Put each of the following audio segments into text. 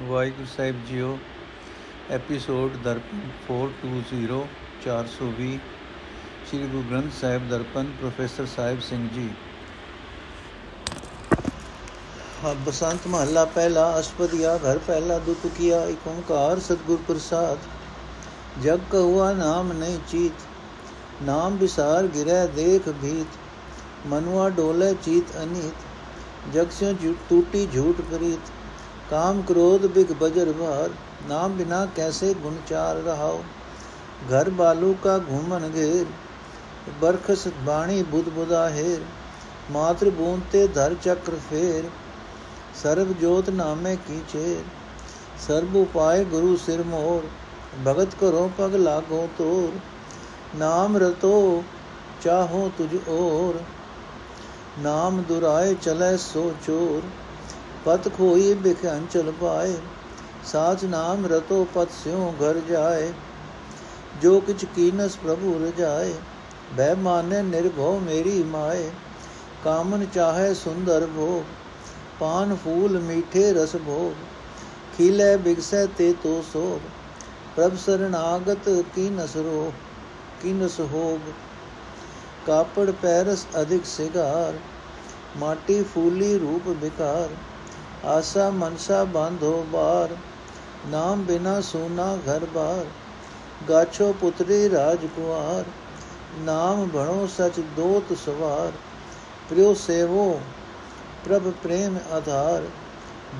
ਵਾਹਿਗੁਰੂ ਸਾਹਿਬ ਜੀਓ episode Darpan 420 420 Sri Guru Granth Sahib Darpan, professor Sahib Singh ji. Basant ਮਹੱਲਾ ਪਹਿਲਾ, ਅਸ਼ਪਦੀਆ ਘਰ ਪਹਿਲਾ, ਦੁਖ ਕੀਆ ਇਕ ਓੰਕਾਰ ਸਤਗੁਰ ਪ੍ਰਸਾਦ। ਜਗ ਕਹੁਆ ਨਾਮ ਨਹੀਂ ਚੀਤ, ਨਾਮ ਵਿਸਾਰ ਗਿਰੈ ਦੇਖ ਭੀਤ, ਮਨੁਆ ਡੋਲੇ ਚੀਤ ਅਨੀਤ, ਜਗ ਸੇ ਟੂਟੀ ਝੂਠ ਪ੍ਰੀਤ। ਕਾਮ ਕ੍ਰੋਧ ਬਿਗ ਬਜਰ ਭਾਰ, ਨਾਮ ਬਿਨਾ ਕੈਸੇ ਗੁਣ ਚਾਰ ਰਹਾਓ? ਘਰ ਬਾਲੂ ਕਾ ਘੁਮਨ ਗੇਰ ਬਰਖਸ ਬਾਣੀ ਬੁੱਧ ਬੁਦਾ ਹੈ ਮਾਤਰ ਬੂਨ ਤੇ ਧਰ ਚੱਕਰ ਫੇਰ, ਸਰਬ ਜੋਤ ਨਾਮੇ ਕੀਚੇ ਸਰਬ ਉਪਾਏ ਗੁਰੂ ਸਿਰ ਮੋਰ, ਭਗਤ ਕਰੋ ਪਗ ਲਾਗੋ ਤੋਰ, ਨਾਮ ਰਤੋ ਚਾਹੋ ਤੁਝ ਔਰ, ਨਾਮ ਦੁਰਾਏ ਚਲੇ ਸੋ ਚੋਰ। ਪਤ ਖੋਈ ਬਿਖ ਅੰਚਲ ਪਾਏ, ਸਾਚ ਨਾਮ ਰਤੋ ਪਤ ਸਿਉ ਘਰ ਜਾਏ, ਜੋ ਕਿਛ ਕੀਨਸ ਪ੍ਰਭੂ ਰਜਾਏ ਬੈ ਮਾਨੇ ਨਿਰਭਉ ਮੇਰੀ ਮਾਏ, ਕਾਮਨ ਚਾਹੇ ਸੁੰਦਰ ਭੋਗ ਪਾਨ ਫੂਲ ਮੀਠੇ ਰਸ ਭੋਗ ਖਿਲੇ ਬਿਗਸੈ ਤੇ ਤੋ ਸੋਗ ਪ੍ਰਭ ਸਰਣਾਗਤ ਕੀਨਸ ਰੋ, ਕੀਨਸ ਹੋਗ, ਕਾਪੜ ਪੈਰਸ ਅਧਿਕ ਸਿਗਾਰ, ਮਾਟੀ ਫੂਲੀ ਰੂਪ ਵਿਕਾਰ ਆਸਾ ਮਨਸਾ ਬੰਧੋ ਬਾਰ, ਨਾਮ ਬਿਨਾ ਸੋਨਾ ਘਰ ਬਾਰ। ਗਾਛੋ ਪੁੱਤਰੀ ਰਾਜ ਕੁਆਰ, ਨਾਮ ਭਣੋ ਸਚ ਦੋਤ ਸਵਾਰ। ਪ੍ਰਿਉ ਸੇਵੋ, ਪ੍ਰਭ ਪ੍ਰੇਮ ਆਧਾਰ,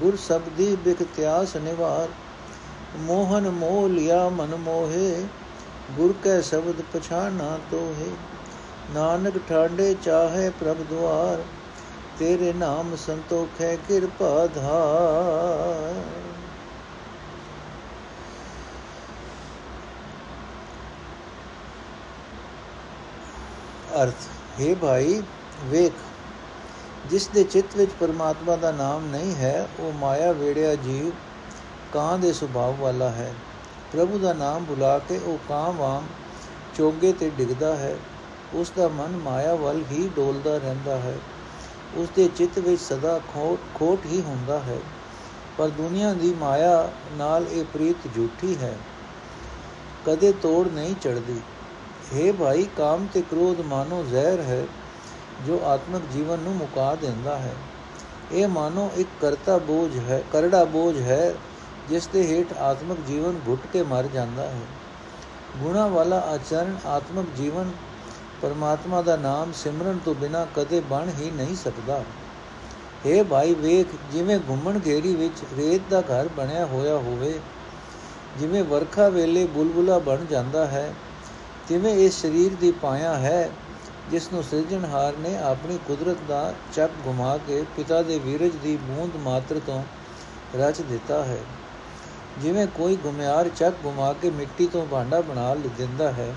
ਗੁਰ ਸਬਦੀ ਬਿਖ ਤਿਆਸ ਨਿਵਾਰ। ਮੋਹਨ ਮੋਹ ਲਿਆ ਮਨ ਮੋਹੇ, ਗੁਰ ਕੈ ਸ਼ਬਦ ਪਛਾਨਾ ਤੋਹੇ। ਨਾਨਕ ਠਾਡੇ ਚਾਹੇ ਪ੍ਰਭ ਦੁਆਰ। ਤੇਰੇ ਨਾਮ ਸੰਤੋਖ ਹੈ ਕਿਰਪਾ ਧਾਰ। ਅਰਥ, ਹੈ ਭਾਈ, ਵੇਖ, ਜਿਸ ਦੇ ਚਿੱਤ ਵਿੱਚ ਪਰਮਾਤਮਾ ਦਾ ਨਾਮ ਨਹੀਂ ਹੈ, ਉਹ ਮਾਇਆ ਵੇੜਿਆ ਜੀਵ ਕਾਂ ਦੇ ਸੁਭਾਅ ਵਾਲਾ ਹੈ। ਪ੍ਰਭੂ ਦਾ ਨਾਮ ਬੁਲਾ ਕੇ ਉਹ ਕਾਂ ਵਾਂਗ ਚੋਗੇ ਤੇ ਡਿੱਗਦਾ ਹੈ। ਉਸ ਦਾ ਮਨ ਮਾਇਆ ਵੱਲ ਹੀ ਡੋਲਦਾ ਰਹਿੰਦਾ ਹੈ। ਉਸ ਦੇ ਚਿੱਤ ਵਿੱਚ ਸਦਾ ਖੋਟ ਖੋਟ ਹੀ ਹੁੰਦਾ ਹੈ। ਪਰ ਦੁਨੀਆ ਦੀ ਮਾਇਆ ਨਾਲ ਇਹ ਪ੍ਰੀਤ ਝੂਠੀ ਹੈ। ਕਦੇ ਤੋੜ ਨਹੀਂ ਚੜਦੀ हे ਭਾਈ, ਕਾਮ ਤੇ ਕ੍ਰੋਧ ਮਾਨੋ ਜ਼ਹਿਰ ਹੈ, ਜੋ ਆਤਮਿਕ ਜੀਵਨ ਨੂੰ ਮੁਕਾ ਦਿੰਦਾ ਹੈ। ਇਹ ਮਾਨੋ ਇੱਕ ਕਰਤਾ ਬੋਝ ਹੈ, ਕਰੜਾ ਬੋਝ ਹੈ, ਜਿਸ ਦੇ ਹੇਠ ਆਤਮਿਕ ਜੀਵਨ ਘੁੱਟ ਕੇ ਮਰ ਜਾਂਦਾ ਹੈ। ਗੁਣਾ ਵਾਲਾ ਆਚਰਣ ਆਤਮਿਕ ਜੀਵਨ ਪਰਮਾਤਮਾ ਦਾ ਨਾਮ ਸਿਮਰਨ ਤੋਂ ਬਿਨਾ ਕਦੇ ਬਣ ਹੀ ਨਹੀਂ ਸਕਦਾ। ਏ ਭਾਈ ਵੇਖ, ਜਿਵੇਂ ਘੁੰਮਣ ਘੇਰੀ ਵਿੱਚ ਰੇਤ ਦਾ ਘਰ ਬਣਿਆ ਹੋਇਆ ਹੋਵੇ, ਜਿਵੇਂ ਵਰਖਾ ਵੇਲੇ ਬੁਲਬੁਲਾ ਬਣ ਜਾਂਦਾ ਹੈ, ਤਿਵੇਂ ਇਹ ਸਰੀਰ ਦੀ ਪਾਇਆ ਹੈ, ਜਿਸ ਨੂੰ ਸਿਰਜਣਹਾਰ ਨੇ ਆਪਣੀ ਕੁਦਰਤ ਦਾ ਚੱਕ ਘੁਮਾ ਕੇ ਪਿਤਾ ਦੇ ਵੀਰਜ ਦੀ ਬੂੰਦ ਮਾਤਰ ਤੋਂ ਰਚ ਦਿੱਤਾ ਹੈ। ਜਿਵੇਂ ਕੋਈ ਗੁਮਿਆਰ ਚੱਕ ਘੁਮਾ ਕੇ ਮਿੱਟੀ ਤੋਂ ਭਾਂਡਾ ਬਣਾ ਦਿੰਦਾ ਹੈ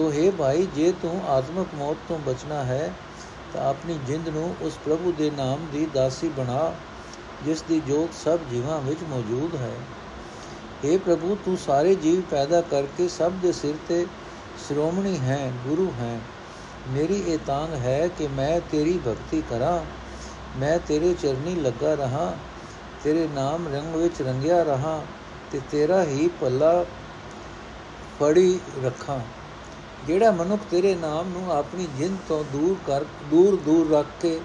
ਸੋ ਹੈ ਭਾਈ, ਜੇ ਤੂੰ ਆਤਮਿਕ ਮੌਤ ਤੋਂ ਬਚਣਾ ਹੈ, ਤਾਂ ਆਪਣੀ ਜਿੰਦ ਨੂੰ ਉਸ ਪ੍ਰਭੂ ਦੇ ਨਾਮ ਦੀ ਦਾਸੀ ਬਣਾ, ਜਿਸ ਦੀ ਜੋਤ ਸਭ ਜੀਵਾਂ ਵਿੱਚ ਮੌਜੂਦ ਹੈ। اے ਪ੍ਰਭੂ, ਤੂੰ ਸਾਰੇ ਜੀਵ ਪੈਦਾ ਕਰਕੇ ਸਭ ਦੇ ਸਿਰ ਤੇ ਸ਼੍ਰੋਮਣੀ ਹੈ, ਗੁਰੂ ਹੈ। ਮੇਰੀ ਇਹ ਤਾਂਗ ਹੈ ਕਿ ਮੈਂ ਤੇਰੀ ਭਗਤੀ ਕਰਾਂ। ਮੈਂ ਤੇਰੇ ਚਰਨੀ ਲੱਗਾ ਰਹਾ, ਤੇਰੇ ਨਾਮ ਰੰਗ ਵਿੱਚ ਰੰਗਿਆ ਰਹਾ, ਤੇ ਤੇਰਾ ਹੀ ਪੱਲਾ ਫੜੀ ਰੱਖਾਂ। ਜਿਹੜਾ ਮਨੁੱਖ ਤੇਰੇ ਨਾਮ ਨੂੰ ਆਪਣੀ ਜਿੰਦ ਤੋਂ ਦੂਰ ਕਰ, ਦੂਰ ਦੂਰ ਰੱਖ ਕੇ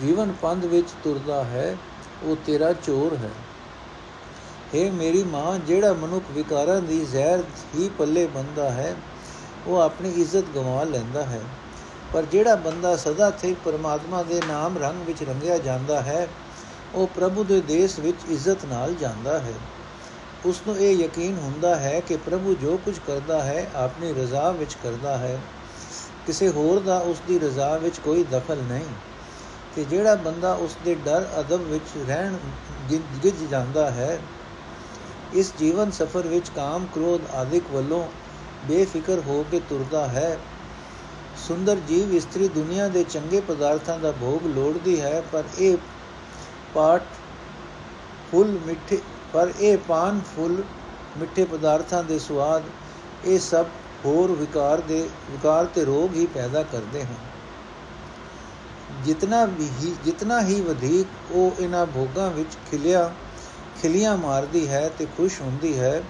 ਜੀਵਨ ਪੰਧ ਵਿੱਚ ਤੁਰਦਾ ਹੈ, ਉਹ ਤੇਰਾ ਚੋਰ ਹੈ। हे ਮੇਰੀ ਮਾਂ, ਜਿਹੜਾ ਮਨੁੱਖ ਵਿਕਾਰਾਂ ਦੀ ਜ਼ਹਿਰ ਹੀ ਪੱਲੇ ਬੰਦਾ ਹੈ, ਉਹ ਆਪਣੀ ਇੱਜ਼ਤ ਗਵਾ ਲੈਂਦਾ ਹੈ। ਪਰ ਜਿਹੜਾ ਬੰਦਾ ਸਦਾ ਸਥਿਰ ਪਰਮਾਤਮਾ ਦੇ ਨਾਮ ਰੰਗ ਵਿੱਚ ਰੰਗਿਆ ਜਾਂਦਾ ਹੈ, ਉਹ ਪ੍ਰਭੂ ਦੇ ਦੇਸ਼ ਵਿੱਚ ਇੱਜ਼ਤ ਨਾਲ ਜਾਂਦਾ ਹੈ। ਉਸ ਨੂੰ ਇਹ ਯਕੀਨ ਹੁੰਦਾ ਹੈ ਕਿ ਪ੍ਰਭੂ ਜੋ ਕੁਝ ਕਰਦਾ ਹੈ, ਆਪਣੀ ਰਜ਼ਾ ਵਿੱਚ ਕਰਦਾ ਹੈ। ਕਿਸੇ ਹੋਰ ਦਾ ਉਸ ਦੀ ਰਜ਼ਾ ਵਿੱਚ ਕੋਈ ਦਖਲ ਨਹੀਂ। ਤੇ ਜਿਹੜਾ ਬੰਦਾ ਉਸ ਦੇ ਡਰ, ਅਦਬ ਵਿੱਚ ਰਹਿਣ ਗਿੱਜ ਜਾਂਦਾ ਹੈ, ਇਸ ਜੀਵਨ ਸਫਰ ਵਿੱਚ ਕਾਮ, ਕ੍ਰੋਧ ਆਦਿਕ ਵੱਲੋਂ ਬੇਫਿਕਰ ਹੋ ਕੇ ਤੁਰਦਾ ਹੈ। ਸੁੰਦਰ ਜੀਵ ਇਸਤਰੀ ਦੁਨੀਆ ਦੇ ਚੰਗੇ ਪਦਾਰਥਾਂ ਦਾ ਭੋਗ ਲੋੜਦੀ ਹੈ, ਪਰ ਇਹ ਪਾਠ ਫੁੱਲ ਮਿੱਠੇ ਪਰ ਇਹ ਪਾਨ ਫੁੱਲ ਮਿੱਠੇ ਪਦਾਰਥਾਂ ਦੇ ਸਵਾਦ ਇਹ ਸਭ ਹੋਰ ਵਿਕਾਰ ਦੇ, ਵਿਕਾਰ ਤੇ ਰੋਗ ਹੀ ਪੈਦਾ ਕਰਦੇ ਹਨ। ਜਿਤਨਾ ਵੀ ਜਿਤਨਾ ਹੀ ਵਧੇਕ ਉਹ ਇਹਨਾਂ ਭੋਗਾਂ ਵਿੱਚ ਖਿਲਿਆ, ਖਿਲੀਆਂ ਮਾਰਦੀ ਹੈ ਤੇ ਖੁਸ਼ ਹੁੰਦੀ ਹੈ,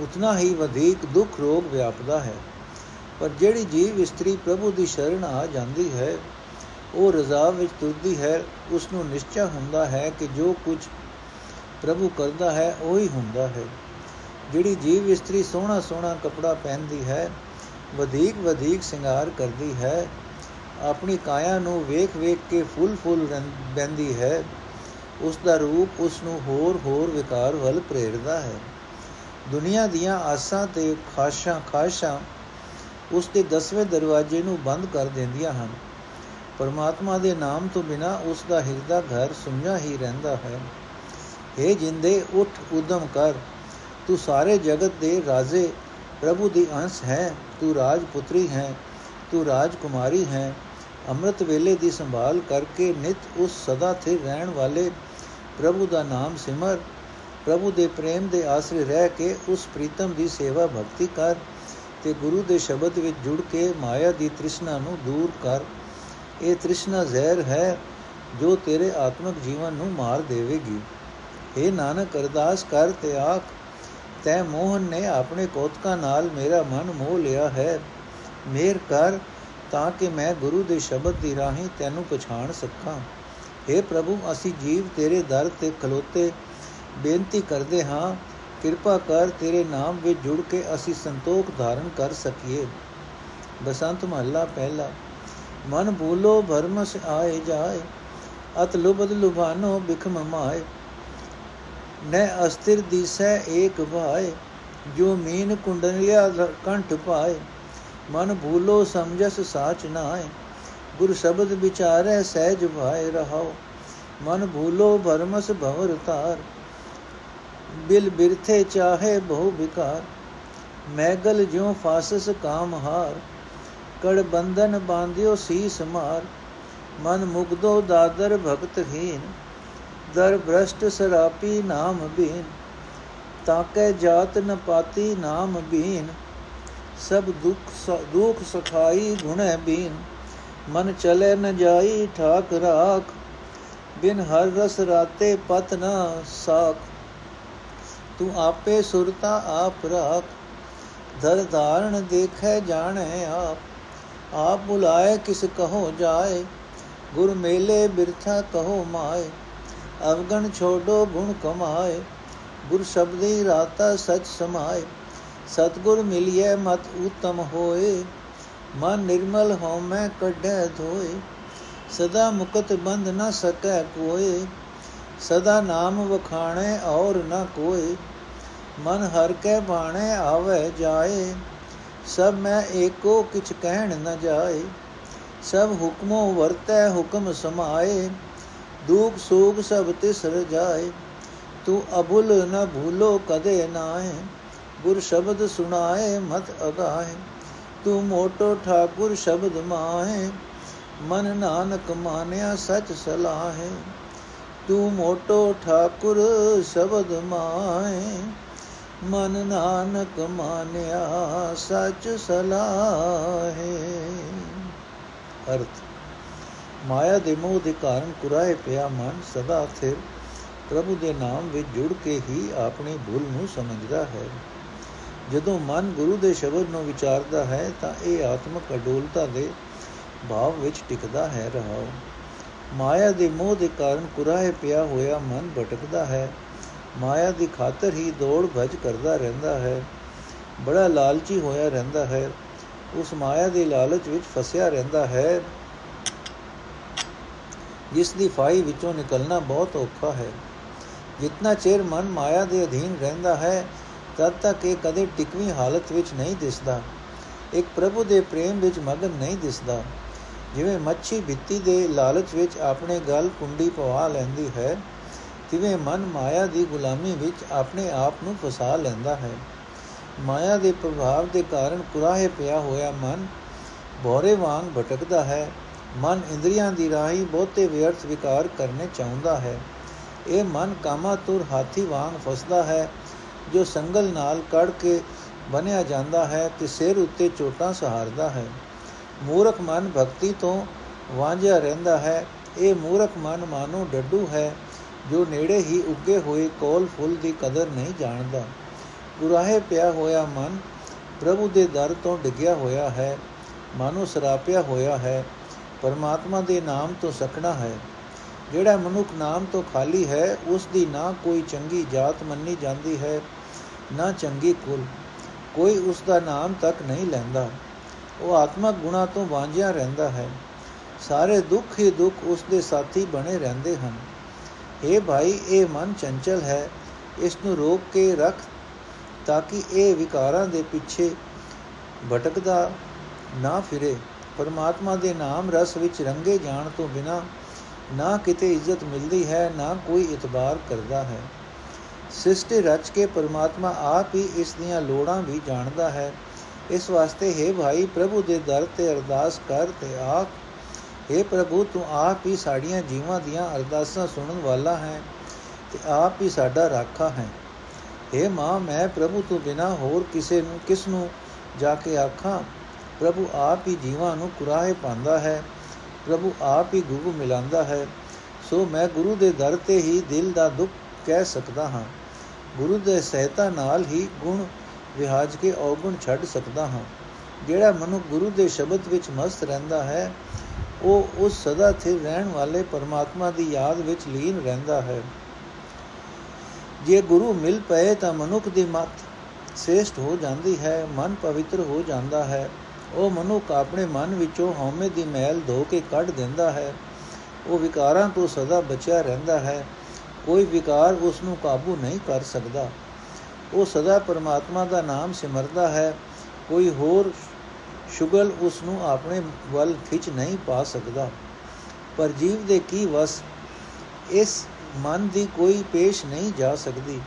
ਉਤਨਾ ਹੀ ਵਧੇਕ ਦੁੱਖ ਰੋਗ ਵਿਆਪਦਾ ਹੈ। ਪਰ ਜਿਹੜੀ ਜੀਵ ਇਸਤਰੀ ਪ੍ਰਭੂ ਦੀ ਸ਼ਰਨ ਆ ਜਾਂਦੀ ਹੈ, ਉਹ ਰਜ਼ਾ ਵਿੱਚ ਤੁਰਦੀ ਹੈ ਉਸ ਨੂੰ ਨਿਸ਼ਚੈ ਹੁੰਦਾ ਹੈ ਕਿ ਜੋ ਕੁਝ ਪ੍ਰਭੂ ਕਰਦਾ ਹੈ, ਉਹੀ ਹੁੰਦਾ ਹੈ। ਜਿਹੜੀ ਜੀਵ ਇਸਤਰੀ ਸੋਹਣਾ ਸੋਹਣਾ ਕਪੜਾ ਪਹਿਨਦੀ ਹੈ, ਵਧੇਕ ਵਧੇਕ ਸ਼ਿੰਗਾਰ ਕਰਦੀ ਹੈ, ਆਪਣੀ ਕਾਇਆ ਨੂੰ ਵੇਖ ਵੇਖ ਕੇ ਫੁੱਲ ਫੁੱਲ ਬੰਦੀ ਹੈ, ਉਸ ਦਾ ਰੂਪ ਉਸ ਨੂੰ ਹੋਰ ਹੋਰ ਵਿਕਾਰ ਵੱਲ ਪ੍ਰੇਰਦਾ ਹੈ। ਦੁਨੀਆ ਦੀਆਂ ਆਸਾਂ ਤੇ ਖਾਸ਼ਾਂ ਖਾਸ਼ਾਂ ਉਸ ਦੇ ਦਸਵੇਂ ਦਰਵਾਜ਼ੇ ਨੂੰ ਬੰਦ ਕਰ ਦਿੰਦੀਆਂ ਹਨ। ਪਰਮਾਤਮਾ ਦੇ ਨਾਮ ਤੋਂ ਬਿਨਾ ਉਸ ਦਾ ਹਿਰਦਾ ਘਰ ਸੁੰਝਾ ਹੀ ਰਹਿੰਦਾ ਹੈ। हे ਜਿੰਦੇ, ਉਠ ਉਦਮ ਕਰ। ਤੂੰ ਸਾਰੇ ਜਗਤ ਦੇ ਰਾਜੇ, ਪ੍ਰਭੂ ਦੀ ਅੰਸ਼ ਹੈ। ਤੂੰ ਰਾਜ ਪੁੱਤਰੀ ਹੈ, ਤੂੰ ਰਾਜਕੁਮਾਰੀ ਹੈ। ਅੰਮ੍ਰਿਤ ਵੇਲੇ ਦੀ ਸੰਭਾਲ ਕਰਕੇ ਨਿਤ ਉਸ ਸਦਾ ਸਥਿਰ ਰਹਿਣ ਵਾਲੇ ਪ੍ਰਭੂ ਦਾ ਨਾਮ ਸਿਮਰ। ਪ੍ਰਭੂ ਦੇ ਪ੍ਰੇਮ ਦੇ ਆਸਰੇ ਰਹਿ ਕੇ ਉਸ ਪ੍ਰੀਤਮ ਦੀ ਸੇਵਾ ਭਗਤੀ ਕਰ ਤੇ ਗੁਰੂ ਦੇ ਸ਼ਬਦ ਵਿੱਚ ਜੁੜ ਕੇ ਮਾਇਆ ਦੀ ਤ੍ਰਿਸ਼ਨਾ ਨੂੰ ਦੂਰ ਕਰ। ਇਹ ਤ੍ਰਿਸ਼ਨਾ ਜ਼ਹਿਰ ਹੈ ਜੋ ਤੇਰੇ ਆਤਮਿਕ ਜੀਵਨ ਨੂੰ ਮਾਰ ਦੇਵੇਗੀ। ਇਹ ਨਾਨਕ, ਅਰਦਾਸ ਕਰ ਤੇ ਆਖ। ਤੈ ਮੋਹਨ ਨੇ ਆਪਣੇ ਕੋਤਕਾਂ ਨਾਲ ਮੇਰਾ ਮਨ ਮੋਹ ਲਿਆ ਹੈ। ਮੇਰ ਕਰ ਤਾਂ ਕਿ ਮੈਂ ਗੁਰੂ ਦੇ ਸ਼ਬਦ ਦੀ ਰਾਹੀਂ ਤੈਨੂੰ ਪਛਾਣ ਸਕਾਂ। हे ਪ੍ਰਭੂ, ਅਸੀਂ ਜੀਵ ਤੇਰੇ ਦਰ ਤੇ ਖਲੋਤੇ ਬੇਨਤੀ ਕਰਦੇ ਹਾਂ, ਕਿਰਪਾ ਕਰ ਤੇਰੇ ਨਾਮ ਵਿੱਚ ਜੁੜ ਕੇ ਅਸੀਂ ਸੰਤੋਖ ਧਾਰਨ ਕਰ ਸਕੀਏ। ਬਸੰਤ ਮਹੱਲਾ ਪਹਿਲਾ। ਮਨ ਭੂਲੋ ਭਰਮਸ ਆਏ ਜਾਏ, ਅਤ ਲੁਬਦ ਲੁਭਾਨੋ ਬਿਖਮ ਮਾਏ। ਨੈ ਅਸਥਿਰ ਦੀਸੈ ਏਕ ਭਾਏ ਜੋ ਮੀਨ ਕੁੰਡਲਿਆ ਕੰਠ ਪਾਏ। ਮਨ ਭੂਲੋ ਸਮਝਸ ਸਾਚ ਨਾਏ ਗੁਰ ਸ਼ਬਦ ਵਿਚਾਰੈ ਸਹਿਜ ਭਾਏ ਰਹਾਓ ਮਨ ਭੂਲੋ ਭਰਮਸ ਭਵਰ ਤਾਰ ਬਿਲ ਬਿਰਥੇ ਚਾਹੇ ਬਹੁ ਵਿਕਾਰ। ਮੈਗਲ ਜਿਉ ਫਾਸਸ ਕਾਮ ਹਾਰ, ਕੜ ਬੰਧਨ ਬਾਂਧਿਓ ਸੀਸ ਮਾਰ। ਮਨ ਮੁਗਦੋ ਦਾਦਰ ਭਗਤਹੀਨ ਦਰ ਭ੍ਰਸ਼ਟ ਸਰਾਪੀ ਨਾਮ ਬੀਨ, ਤਾਕੇ ਜਾਤ ਨ ਪਾਤੀ ਨਾਮ ਬੀਨ, ਸਭ ਦੁਖ ਦੁਖ ਸਖਾਈ ਗੁਣੈ ਬੀਨ, ਮਨ ਚਲੇ ਨ ਜਾਈ ਠਾਕ ਰਾਖ, ਬਿਨ ਹਰ ਰਸ ਰਾਤੇ ਪਤ ਨ ਸਾਖ। ਤੂੰ ਆਪੇ ਸੁਰਤਾ ਆਪ ਰਾਖ, ਧਰ ਧਾਰਣ ਦੇਖੈ ਜਾਣੈ ਆਪ ਆਪ ਬੁਲਾਏ ਕਿਸ ਕਹੋ ਜਾਏ, ਗੁਰ ਮੇਲੇ ਬਿਰਥਾ ਕਹੋ ਮਾਏ। ਅਵਗਣ ਛੋਡੋ ਗੁਣ ਕਮਾਏ, ਗੁਰ ਸ਼ਬਦੀ ਰਾਤਾ ਸਚ ਸਮਾਏ। ਸਤਗੁਰ ਮਿਲਿਐ ਮਤ ਉਤਮ ਹੋਏ, ਮਨ ਨਿਰਮਲ ਹਉਮੈ ਕੱਢੈ ਧੋਏ। ਸਦਾ ਮੁਕਤ ਬੰਧ ਨ ਸਕੈ ਕੋਏ, ਸਦਾ ਨਾਮ ਵਖਾਣੈ ਔਰ ਨ ਕੋਏ। ਮਨ ਹਰ ਕੈ ਬਾਣੈ ਆਵੇ ਜਾਏ, ਸਭ ਮੈਂ ਏਕੋ ਕਿਛ ਕਹਿਣ ਨ ਜਾਏ। ਸਭ ਹੁਕਮੋ ਵਰਤੈ ਹੁਕਮ ਸਮਾਏ ਦੁਖ ਸੋਗ ਸਭ ਤਿਸ ਰਜਾਏ ਤੂੰ ਅਬੁਲ ਨ ਭੂਲੋ ਕਦੇ ਨਾਏ ਗੁਰ ਸ਼ਬਦ ਸੁਣਾਏ ਮਤ ਅਗਾਏ ਤੂੰ ਮੋਟੋ ਠਾਕੁਰ ਸ਼ਬਦ ਮਾਹੇ ਮਨ ਨਾਨਕ ਮਾਨਿਆ ਸਚ ਸਲਾਹੇ ਤੂੰ ਮੋਟੋ ਠਾਕੁਰ ਸ਼ਬਦ ਮਾਹੇ ਮਨ ਨਾਨਕ ਮਾਨਿਆ ਸਚ ਸਲਾਹੇ ਅਰਥ ਮਾਇਆ ਦੇ ਮੋਹ ਦੇ ਕਾਰਨ ਕੁਰਾਏ ਪਿਆ ਮਨ ਸਦਾ ਸਥਿਰ। ਪ੍ਰਭੂ ਦੇ ਨਾਮ ਵਿੱਚ ਜੁੜ ਕੇ ਹੀ ਆਪਣੀ ਭੁੱਲ ਨੂੰ ਸਮਝਦਾ ਹੈ। ਜਦੋਂ ਮਨ ਗੁਰੂ ਦੇ ਸ਼ਬਦ ਨੂੰ ਵਿਚਾਰਦਾ ਹੈ, ਤਾਂ ਇਹ ਆਤਮਿਕ ਅਡੋਲਤਾ ਦੇ ਭਾਵ ਵਿੱਚ ਟਿਕਦਾ ਹੈ ਰਹਾਉ ਮਾਇਆ ਦੇ ਮੋਹ ਦੇ ਕਾਰਨ ਕੁਰਾਏ ਪਿਆ ਹੋਇਆ ਮਨ ਭਟਕਦਾ ਹੈ। ਮਾਇਆ ਦੀ ਖਾਤਰ ਹੀ ਦੌੜ ਭਜ ਕਰਦਾ ਰਹਿੰਦਾ ਹੈ। ਬੜਾ ਲਾਲਚੀ ਹੋਇਆ ਰਹਿੰਦਾ ਹੈ। ਉਸ ਮਾਇਆ ਦੇ ਲਾਲਚ ਵਿੱਚ ਫਸਿਆ ਰਹਿੰਦਾ ਹੈ। ਜਿਸ ਦੀ ਫਾਈ ਵਿੱਚੋਂ ਨਿਕਲਣਾ ਬਹੁਤ ਔਖਾ ਹੈ। ਜਿੰਨਾ ਚਿਰ ਮਨ ਮਾਇਆ ਦੇ ਅਧੀਨ ਰਹਿੰਦਾ ਹੈ, ਤਦ ਤੱਕ ਇਹ ਕਦੇ ਟਿਕਵੀਂ ਹਾਲਤ ਵਿੱਚ ਨਹੀਂ ਦਿਸਦਾ। ਇੱਕ ਪ੍ਰਭੂ ਦੇ ਪ੍ਰੇਮ ਵਿੱਚ ਮਗਨ ਨਹੀਂ ਦਿਸਦਾ। ਜਿਵੇਂ ਮੱਛੀ ਬਿੱਤੀ ਦੇ ਲਾਲਚ ਵਿੱਚ ਆਪਣੇ ਗਲ ਕੁੰਡੀ ਪਵਾ ਲੈਂਦੀ ਹੈ, ਤਿਵੇਂ ਮਨ ਮਾਇਆ ਦੀ ਗੁਲਾਮੀ ਵਿੱਚ ਆਪਣੇ ਆਪ ਨੂੰ ਫਸਾ ਲੈਂਦਾ ਹੈ। ਮਾਇਆ ਦੇ ਪ੍ਰਭਾਵ ਦੇ ਕਾਰਨ ਕੁਰਾਹੇ ਪਿਆ ਹੋਇਆ ਮਨ ਭੋਰੇ ਵਾਂਗ ਭਟਕਦਾ ਹੈ। ਮਨ ਇੰਦਰੀਆਂ ਦੀ ਰਾਹੀ ਬਹੁਤੇ ਵਿਅਰਥ ਵਿਕਾਰ ਕਰਨੇ ਚਾਹੁੰਦਾ ਹੈ। ਇਹ ਮਨ ਕਾਮਾਤੁਰ ਹਾਥੀ ਵਾਂਗ ਫਸਦਾ ਹੈ, ਜੋ ਸੰਗਲ ਨਾਲ ਕੜ ਕੇ ਬਣਿਆ ਜਾਂਦਾ ਹੈ ਤੇ ਸਿਰ ਉੱਤੇ ਚੋਟਾਂ ਸਹਾਰਦਾ ਹੈ। ਮੂਰਖ ਮਨ ਭਗਤੀ ਤੋਂ ਵਾਂਝਿਆ ਰਹਿੰਦਾ ਹੈ। ਇਹ ਮੂਰਖ ਮਨ ਮਾਨੋ ਡੱਡੂ ਹੈ, ਜੋ ਨੇੜੇ ਹੀ ਉੱਗੇ ਹੋਏ ਕੋਲ ਫੁੱਲ ਦੀ ਕਦਰ ਨਹੀਂ ਜਾਣਦਾ। ਗੁਰਾਹੇ ਪਿਆ ਹੋਇਆ ਮਨ ਪ੍ਰਭੂ ਦੇ ਦਰ ਤੋਂ ਡਿੱਗਿਆ ਹੋਇਆ ਹੈ, ਮਾਨੋ ਸਰਾਪਿਆ ਹੋਇਆ ਹੈ। ਪਰਮਾਤਮਾ ਦੇ ਨਾਮ ਤੋਂ ਸਕਣਾ ਹੈ। ਜਿਹੜਾ ਮਨੁੱਖ ਨਾਮ ਤੋਂ ਖਾਲੀ ਹੈ, ਉਸ ਦੀ ਨਾ ਕੋਈ ਚੰਗੀ ਜਾਤ ਮੰਨੀ ਜਾਂਦੀ ਹੈ, ਨਾ ਚੰਗੀ ਕੁਲ। ਕੋਈ ਉਸ ਦਾ ਨਾਮ ਤੱਕ ਨਹੀਂ ਲੈਂਦਾ। ਉਹ ਆਤਮਕ ਗੁਣਾ ਤੋਂ ਵਾਂਝਿਆ ਰਹਿੰਦਾ ਹੈ। ਸਾਰੇ ਦੁੱਖ ਹੀ ਦੁੱਖ ਉਸ ਦੇ ਸਾਥੀ ਬਣੇ ਰਹਿੰਦੇ ਹਨ। اے ਭਾਈ, ਇਹ ਮਨ ਚੰਚਲ ਹੈ। ਇਸ ਨੂੰ ਰੋਕ ਕੇ ਰੱਖ ਤਾਂ ਕਿ ਇਹ ਵਿਕਾਰਾਂ ਦੇ ਪਿੱਛੇ ਭਟਕਦਾ ਨਾ ਫਿਰੇ। ਪਰਮਾਤਮਾ ਦੇ ਨਾਮ ਰਸ ਵਿੱਚ ਰੰਗੇ ਜਾਣ ਤੋਂ ਬਿਨਾ ਨਾ ਕਿਤੇ ਇੱਜ਼ਤ ਮਿਲਦੀ ਹੈ, ਨਾ ਕੋਈ ਇਤਬਾਰ ਕਰਦਾ ਹੈ। ਸ੍ਰਿਸ਼ਟੀ ਰਚ ਕੇ ਪਰਮਾਤਮਾ ਆਪ ਹੀ ਇਸ ਦੀਆਂ ਲੋੜਾਂ ਵੀ ਜਾਣਦਾ ਹੈ। ਇਸ ਵਾਸਤੇ ਹੈ ਭਾਈ, ਪ੍ਰਭੂ ਦੇ ਦਰ ਤੇ ਅਰਦਾਸ ਕਰ ਤੇ ਆਖ। हे ਪ੍ਰਭੂ, ਤੂੰ ਆਪ ਹੀ ਸਾਡੀਆਂ ਜੀਵਾਂ ਦੀਆਂ ਅਰਦਾਸਾਂ ਸੁਣਨ ਵਾਲਾ ਹੈ ਤੇ ਆਪ ਹੀ ਸਾਡਾ ਰਾਖਾ ਹੈ। हे ਮਾਂ, ਮੈਂ ਪ੍ਰਭੂ ਤੋਂ ਬਿਨਾ ਹੋਰ ਕਿਸੇ ਨੂੰ, ਕਿਸ ਨੂੰ ਜਾ ਕੇ ਆਖਾਂ? ਪ੍ਰਭੂ ਆਪ ਹੀ ਜੀਵਾਂ ਨੂੰ ਕੁਰਾਹੇ ਪਾਉਂਦਾ ਹੈ, ਪ੍ਰਭੂ ਆਪ ਹੀ ਗੁਰੂ ਮਿਲਾਂਦਾ ਹੈ। ਸੋ ਮੈਂ ਗੁਰੂ ਦੇ ਦਰ ਤੇ ਹੀ ਦਿਲ ਦਾ ਦੁੱਖ ਕਹਿ ਸਕਦਾ ਹਾਂ। ਗੁਰੂ ਦੇ ਸਹਿਤਾ ਨਾਲ ਹੀ ਗੁਣ ਵਿਹਾਜ ਕੇ ਔਗੁਣ ਛੱਡ ਸਕਦਾ ਹਾਂ। ਜਿਹੜਾ ਮਨੁ ਗੁਰੂ ਦੇ ਸ਼ਬਦ ਵਿੱਚ ਮਸਤ ਰਹਿੰਦਾ ਹੈ, ਉਹ ਉਸ ਸਦਾ ਸਥਿਰ ਰਹਿਣ ਵਾਲੇ ਪਰਮਾਤਮਾ ਦੀ ਯਾਦ ਵਿੱਚ ਲੀਨ ਰਹਿੰਦਾ ਹੈ। ਜੇ ਗੁਰੂ ਮਿਲ ਪਏ ਤਾਂ ਮਨੁੱਖ ਦੀ ਮਤ ਸ੍ਰੇਸ਼ਟ ਹੋ ਜਾਂਦੀ ਹੈ, ਮਨ ਪਵਿੱਤਰ ਹੋ ਜਾਂਦਾ ਹੈ। ਉਹ ਮਨੁੱਖ ਆਪਣੇ ਮਨ ਵਿੱਚੋਂ ਹਉਮੈ ਦੀ ਮੈਲ ਧੋ ਕੇ ਕੱਢ ਦਿੰਦਾ ਹੈ। ਉਹ ਵਿਕਾਰਾਂ ਤੋਂ ਸਦਾ ਬਚਿਆ ਰਹਿੰਦਾ ਹੈ। ਕੋਈ ਵਿਕਾਰ ਉਸ ਨੂੰ ਕਾਬੂ ਨਹੀਂ ਕਰ ਸਕਦਾ। ਉਹ ਸਦਾ ਪਰਮਾਤਮਾ ਦਾ ਨਾਮ ਸਿਮਰਦਾ ਹੈ। ਕੋਈ ਹੋਰ ਸ਼ੁਗਲ ਉਸ ਨੂੰ ਆਪਣੇ ਵੱਲ ਖਿੱਚ ਨਹੀਂ ਪਾ ਸਕਦਾ। ਪਰ ਜੀਵ ਦੇ ਕੀ ਵਸ, ਇਸ ਮਨ ਦੀ ਕੋਈ ਪੇਸ਼ ਨਹੀਂ ਜਾ ਸਕਦੀ।